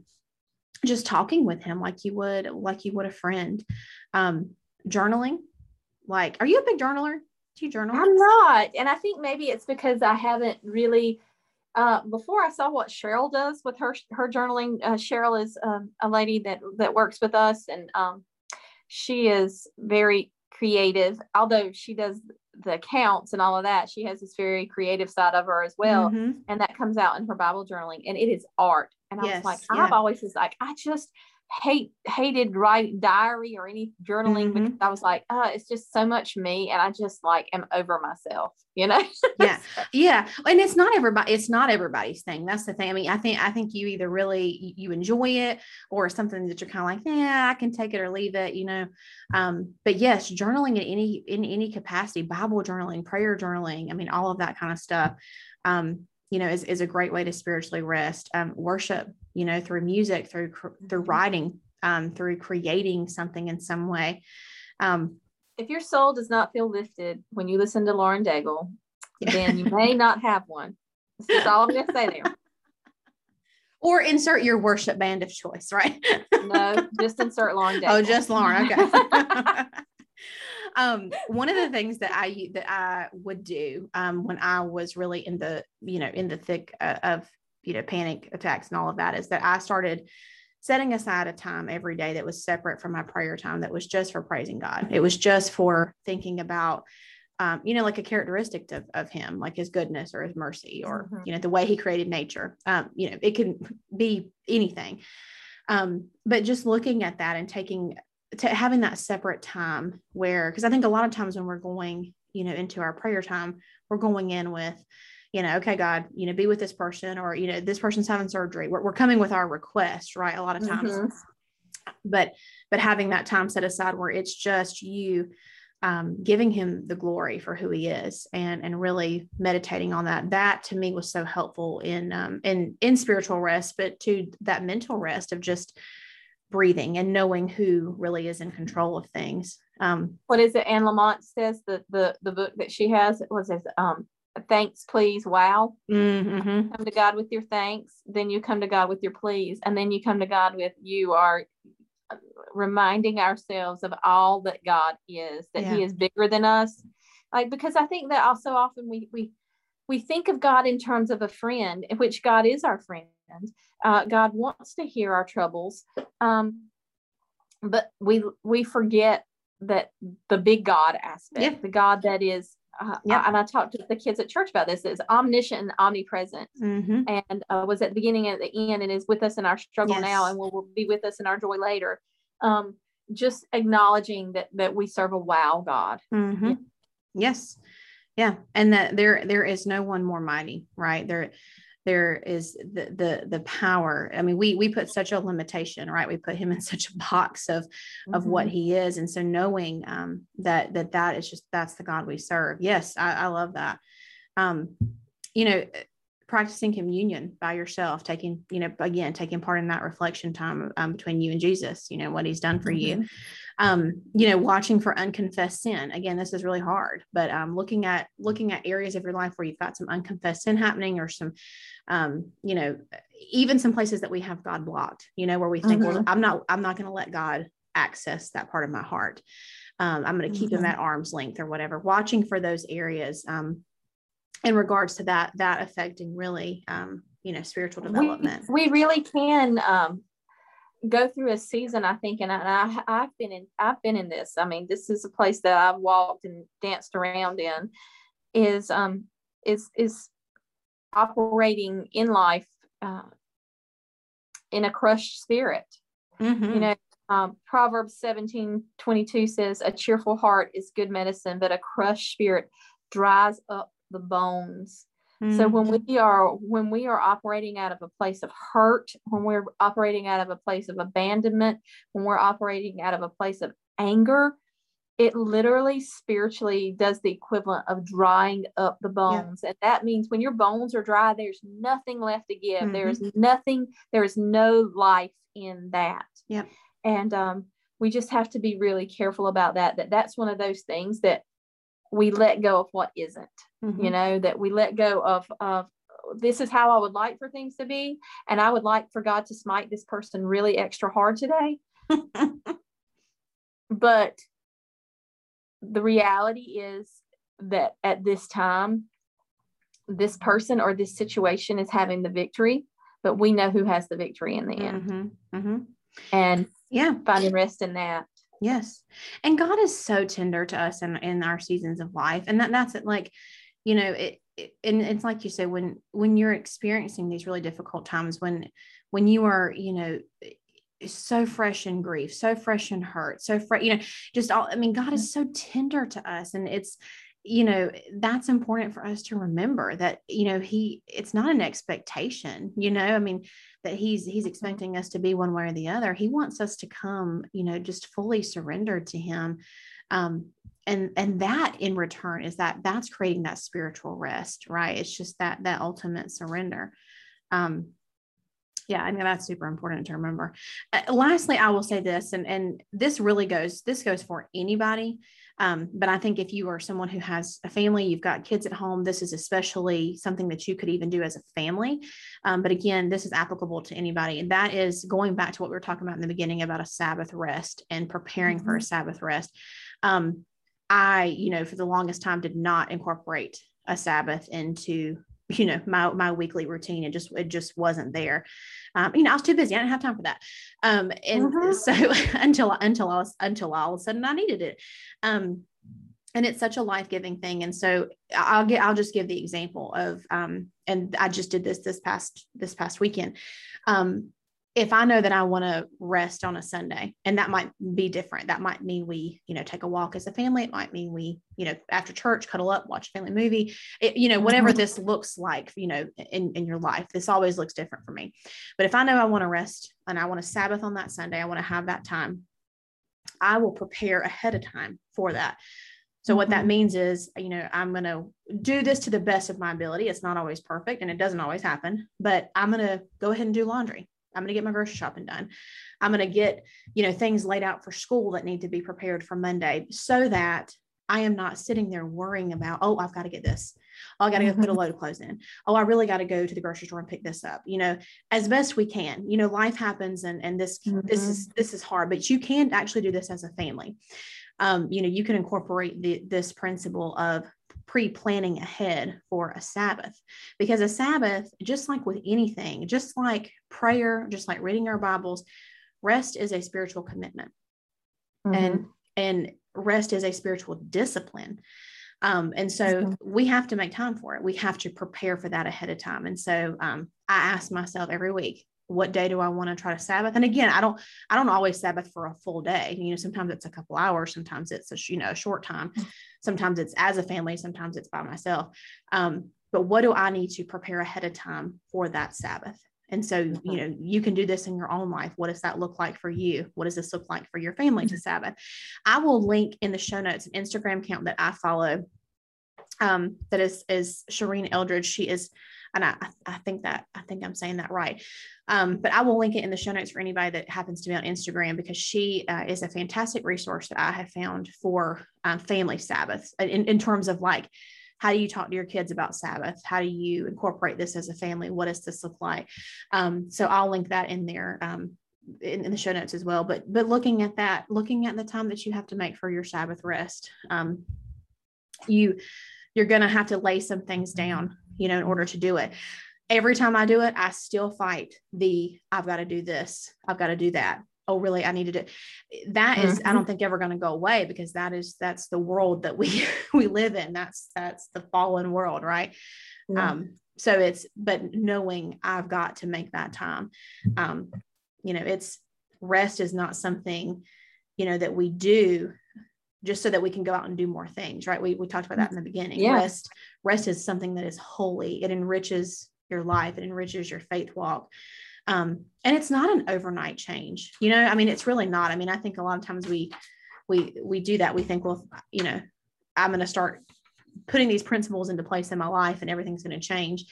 just talking with him like you would like you would a friend. Um journaling like are you a big journaler? Do you journal? I'm not and i think maybe it's because i haven't really uh, before I saw what Cheryl does with her her journaling, uh, Cheryl is um, a lady that that works with us, and um, she is very creative. Although she does the accounts and all of that, she has this very creative side of her as well, mm-hmm. and that comes out in her Bible journaling, and it is art. And I yes, was like, yeah. I've always was like, I just hate hated writing diary or any journaling mm-hmm. because I was like, oh, it's just so much me, and I just like am over myself, you know. yeah, yeah, and it's not everybody. It's not everybody's thing. That's the thing. I mean, I think I think you either really you enjoy it or something that you're kind of like, yeah, I can take it or leave it, you know. Um, but yes, journaling in any in any capacity, Bible journaling, prayer journaling. I mean, all of that kind of stuff. Um, you know, is, is a great way to spiritually rest. Um, worship, you know, through music, through through mm-hmm. writing, um, through creating something in some way. Um, if your soul does not feel lifted when you listen to Lauren Daigle, yeah. then you may not have one. That's all I'm going to say there. Or insert your worship band of choice, right? no, just insert Lauren Daigle. Oh, just Lauren. Okay. um, one of the things that I that I would do um, when I was really in the you know in the thick uh, of you know panic attacks and all of that is that I started setting aside a time every day that was separate from my prayer time that was just for praising God. It was just for thinking about um, you know, like a characteristic of, of him, like his goodness or his mercy or, mm-hmm. you know, the way he created nature. Um, you know, it can be anything. Um, but just looking at that and taking to having that separate time where because i think a lot of times when we're going you know into our prayer time we're going in with you know okay god you know be with this person or you know this person's having surgery we're, we're coming with our request right a lot of times mm-hmm. but but having that time set aside where it's just you um, giving him the glory for who he is and and really meditating on that that to me was so helpful in um in in spiritual rest but to that mental rest of just breathing and knowing who really is in control of things. Um, what is it? Anne Lamott says the the the book that she has it was as um thanks please wow mm-hmm. come to god with your thanks then you come to god with your please and then you come to god with you are reminding ourselves of all that god is that yeah. he is bigger than us like because i think that also often we we we think of god in terms of a friend which god is our friend uh, God wants to hear our troubles, um, but we we forget that the big God aspect, yeah. the God that is. Uh, yeah. and I talked to the kids at church about this is omniscient and omnipresent mm-hmm. and uh, was at the beginning and at the end and is with us in our struggle yes. now and will, will, be with us in our joy later um, just acknowledging that that we serve a wow God. Mm-hmm. Yeah. Yes. Yeah. And that there there is no one more mighty, right? There there is the the the power. I mean, we we put such a limitation, right? We put him in such a box of mm-hmm. of what mm-hmm. he is. And so knowing um that that that is just that's the God we serve. Yes, I, I love that. Um, you know, practicing communion by yourself, taking, you know, again, taking part in that reflection time um, between you and Jesus, you know, what he's done for mm-hmm. you. Um, you know, watching for unconfessed sin. Again, this is really hard, but um, looking at looking at areas of your life where you've got some unconfessed sin happening, or some, um, you know, even some places that we have God blocked. You know, where we think, mm-hmm. well, I'm not, I'm not going to let God access that part of my heart. Um, I'm going to keep mm-hmm. him at arm's length or whatever. Watching for those areas. Um, in regards to that that affecting really um, you know spiritual development. we, we really can um, go through a season i think and I, I have been in i've been in this. I mean this is a place that i've walked and danced around in is um is is operating in life uh, in a crushed spirit. Mm-hmm. you know um, proverbs 17 22 says a cheerful heart is good medicine but a crushed spirit dries up the bones. Mm-hmm. So when mm-hmm. we are when we are operating out of a place of hurt, when we're operating out of a place of abandonment, when we're operating out of a place of anger, it literally spiritually does the equivalent of drying up the bones. Yeah. And that means when your bones are dry, there's nothing left to give. Mm-hmm. There's nothing, there's no life in that. Yeah. And um, we just have to be really careful about that. That that's one of those things that we let go of what isn't mm-hmm. you know that we let go of of this is how i would like for things to be and i would like for god to smite this person really extra hard today but the reality is that at this time this person or this situation is having the victory but we know who has the victory in the end mm-hmm. Mm-hmm. and yeah finding rest in that Yes. And God is so tender to us in, in our seasons of life. And that that's it. Like, you know, it, it, and it's like you said, when, when you're experiencing these really difficult times, when, when you are, you know, so fresh in grief, so fresh in hurt, so fresh, you know, just all, I mean, God is so tender to us. And it's, you know that's important for us to remember that you know he it's not an expectation you know i mean that he's he's mm-hmm. expecting us to be one way or the other he wants us to come you know just fully surrendered to him um and and that in return is that that's creating that spiritual rest right it's just that that ultimate surrender um yeah i mean that's super important to remember uh, lastly i will say this and and this really goes this goes for anybody um, but I think if you are someone who has a family, you've got kids at home, this is especially something that you could even do as a family. Um, but again, this is applicable to anybody. And that is going back to what we were talking about in the beginning about a Sabbath rest and preparing mm-hmm. for a mm-hmm. Sabbath rest. Um, I, you know, for the longest time did not incorporate a Sabbath into you know my my weekly routine. It just it just wasn't there. Um, you know i was too busy. I didn't have time for that. Um, and mm-hmm. so until until i was until all of a sudden i needed it. Um, and it's such a life-giving thing. And so i'll get i'll just give the example of um, and i just did this this past this past weekend. Um, if I know that I want to rest on a Sunday, and that might be different, that might mean we, you know, take a walk as a family. It might mean we, you know, after church, cuddle up, watch a family movie. It, you know, whatever mm-hmm. this looks like, you know, in, in your life, this always looks different for me. But if I know I want to rest and I want to Sabbath on that Sunday, I want to have that time, I will prepare ahead of time for that. So what that mm-hmm. means is, you know, I'm going to do this to the best of my ability. It's not always perfect and it doesn't always happen, but I'm going to go ahead and do laundry. I'm going to get my grocery shopping done. I'm going to get, you know, things laid out for school that need to be prepared for Monday so that I am not sitting there worrying about, oh, I've got to get this. Oh, I got to go put a mm-hmm. load of clothes in. Oh, I really got to go to the grocery store and pick this up. You know, as best we can. You know, life happens and and this mm-hmm. this is this is hard, but you can actually do this as a family. Um, you know, you can incorporate the, this principle of pre planning ahead for a Sabbath. Because a Sabbath, just like with anything, just like prayer, just like reading our Bibles, rest is a spiritual commitment. Mm-hmm. And and rest is a spiritual discipline. Um, and so we have to make time for it. We have to prepare for that ahead of time. And so um, I ask myself every week, what day do I want to try to Sabbath? And again, I don't, I don't always Sabbath for a full day. You know, sometimes it's a couple hours, sometimes it's a, you know, a short time, mm. sometimes it's as a family, sometimes it's by myself. Um, but what do I need to prepare ahead of time for that Sabbath? And so, mm-hmm. you know, you can do this in your own life. What does that look like for you? What does this look like for your family to mm-hmm. Sabbath? I will link in the show notes an Instagram account that I follow. Um, that is is Shireen Eldridge. She is, and I I think that I think I'm saying that right. Um, but I will link it in the show notes for anybody that happens to be on Instagram because she uh, is a fantastic resource that I have found for um, family Sabbaths in, in terms of like how do you talk to your kids about Sabbath? How do you incorporate this as a family? What does this look like? Um, so I'll link that in there um, in, in, the show notes as well. But but looking at that, looking at the time that you have to make for your Sabbath rest, um, you you're going to have to lay some things down, you know, in order to do it. Every time I do it, I still fight the I've got to do this, I've got to do that oh really i needed it that is, mm-hmm. i don't think ever going to go away because that is that's the world that we we live in that's that's the fallen world right mm-hmm. um so it's but knowing i've got to make that time um you know it's rest is not something you know that we do just so that we can go out and do more things right? We, we talked about that in the beginning. Yeah. rest rest is something that is holy. It enriches your life. It enriches your faith walk. Um, and it's not an overnight change. You know i mean it's really not. I mean i think a lot of times we we we do that. We think well you know i'm going to start putting these principles into place in my life and everything's going to change.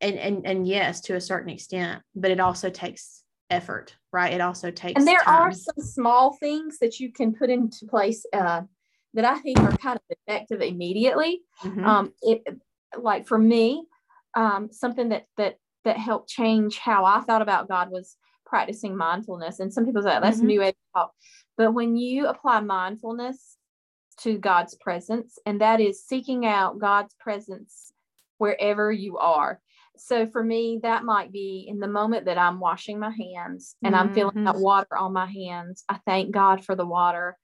And and and yes to a certain extent but it also takes effort right it also takes and there time. are some small things that you can put into place uh, that i think are kind of effective immediately mm-hmm. um it like for me um something that that that helped change how I thought about God was practicing mindfulness. And some people say that's mm-hmm. new age talk. But when you apply mindfulness to God's presence, and that is seeking out God's presence wherever you are. So for me, that might be in the moment that I'm washing my hands and mm-hmm. I'm feeling that mm-hmm. water on my hands. I thank God for the water.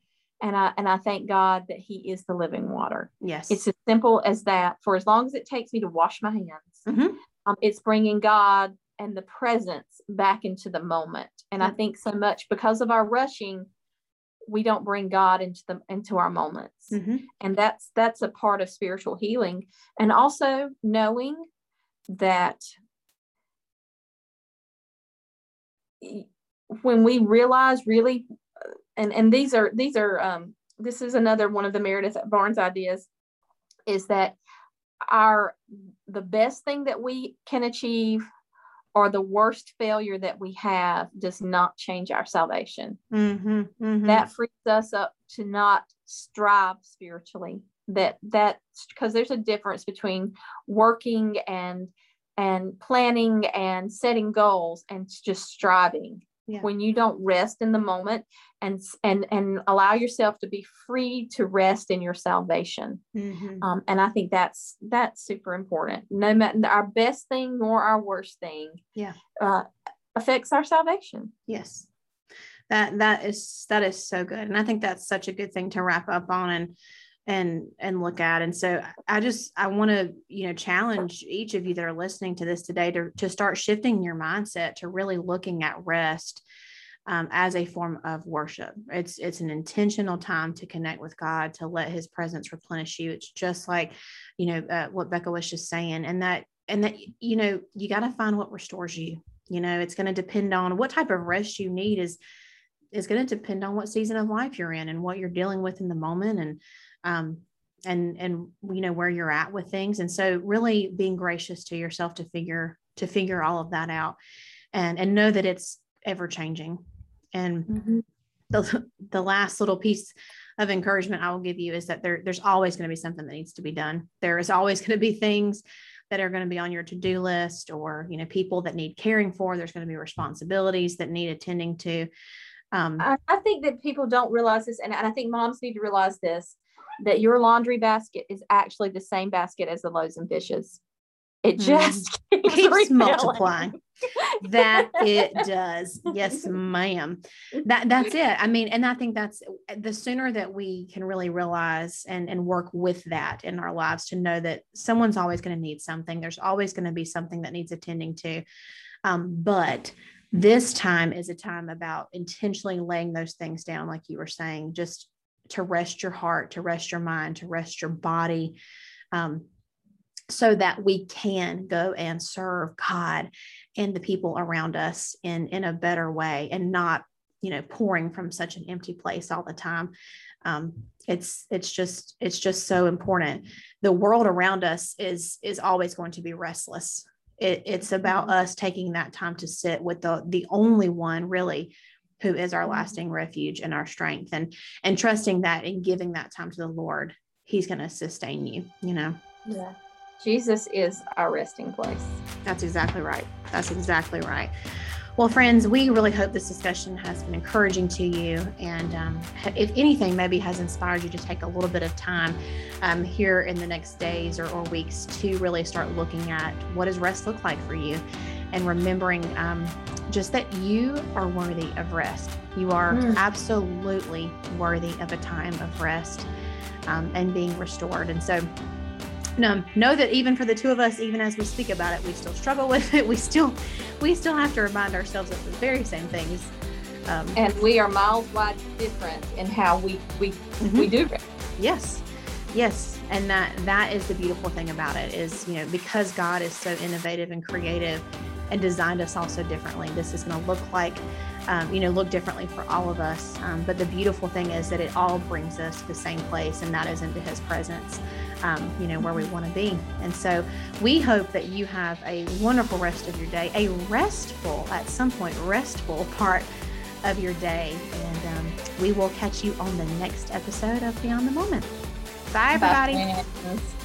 And I and I thank God that He is the living water. Yes, it's as simple as that. For as long as it takes me to wash my hands, mm-hmm um, it's bringing God and the presence back into the moment. And I think so much because of our rushing, we don't bring God into the into our moments. Mm-hmm. And that's that's a part of spiritual healing. And also knowing that when we realize really and and these are these are um this is another one of the Meredith Barnes ideas is that our the best thing that we can achieve or the worst failure that we have does not change our salvation. Mm-hmm, mm-hmm. That frees us up to not strive spiritually. That that because there's a difference between working and and planning and setting goals and just striving. Yeah. when you don't rest in the moment and and and allow yourself to be free to rest in your salvation. Mm-hmm. um, and i think that's that's super important. No matter our best thing nor our worst thing yeah. uh, affects our salvation. Yes. That that is that is so good. And i think that's such a good thing to wrap up on. And and and look at. And so i just i want to you know challenge each of you that are listening to this today to, to start shifting your mindset to really looking at rest um, as a form of worship. It's it's an intentional time to connect with god to let his presence replenish you. It's just like you know uh, what becca was just saying and that and that you know you got to find what restores you. You know it's going to depend on what type of rest you need is is going to depend on what season of life you're in and what you're dealing with in the moment. And um, and and you know where you're at with things. And so really being gracious to yourself to figure to figure all of that out and and know that it's ever changing. And mm-hmm. the, the last little piece of encouragement i will give you is that there there's always going to be something that needs to be done. There is always going to be things that are going to be on your to-do list or you know people that need caring for. There's going to be responsibilities that need attending to. Um, I, I think that people don't realize this and, and i think moms need to realize this that your laundry basket is actually the same basket as the loaves and fishes. It hmm. just mm. keeps, keeps multiplying. that it does. Yes, ma'am. That that's it. I mean, and I think that's the sooner that we can really realize and and work with that in our lives to know that someone's always going to need something. There's always going to be something that needs attending to. Um, but this time is a time about intentionally laying those things down, like you were saying, just to rest your heart, to rest your mind, to rest your body, um, so that we can go and serve God and the people around us in, in a better way and not, you know, pouring from such an empty place all the time. Um, it's it's just it's just so important. The world around us is is always going to be restless. It, it's about mm-hmm. us taking that time to sit with the the only one really who is our mm-hmm. lasting refuge and our strength. And and trusting that and giving that time to the lord he's going to sustain you you know? Yeah. Jesus is our resting place. That's exactly right. That's exactly right. Well, friends, we really hope this discussion has been encouraging to you. And um, if anything, maybe has inspired you to take a little bit of time um, here in the next days or, or, weeks to really start looking at what does rest look like for you and remembering um, just that you are worthy of rest. You are mm. absolutely worthy of a time of rest um, and being restored. And so, no, know that even for the two of us, even as we speak about it, we still struggle with it. We still, we still have to remind ourselves of the very same things. Um, and we are miles wide different in how we we mm-hmm. we do it. Yes, yes, and that that is the beautiful thing about it is you know because God is so innovative and creative and designed us all so differently. This is going to look like, um, you know, look differently for all of us. Um, but the beautiful thing is that it all brings us to the same place, and that is into His presence um, you know, where we want to be. And so we hope that you have a wonderful rest of your day, a restful, at some point, restful part of your day. And um, we will catch you on the next episode of Beyond the Moment. Bye, everybody. Bye,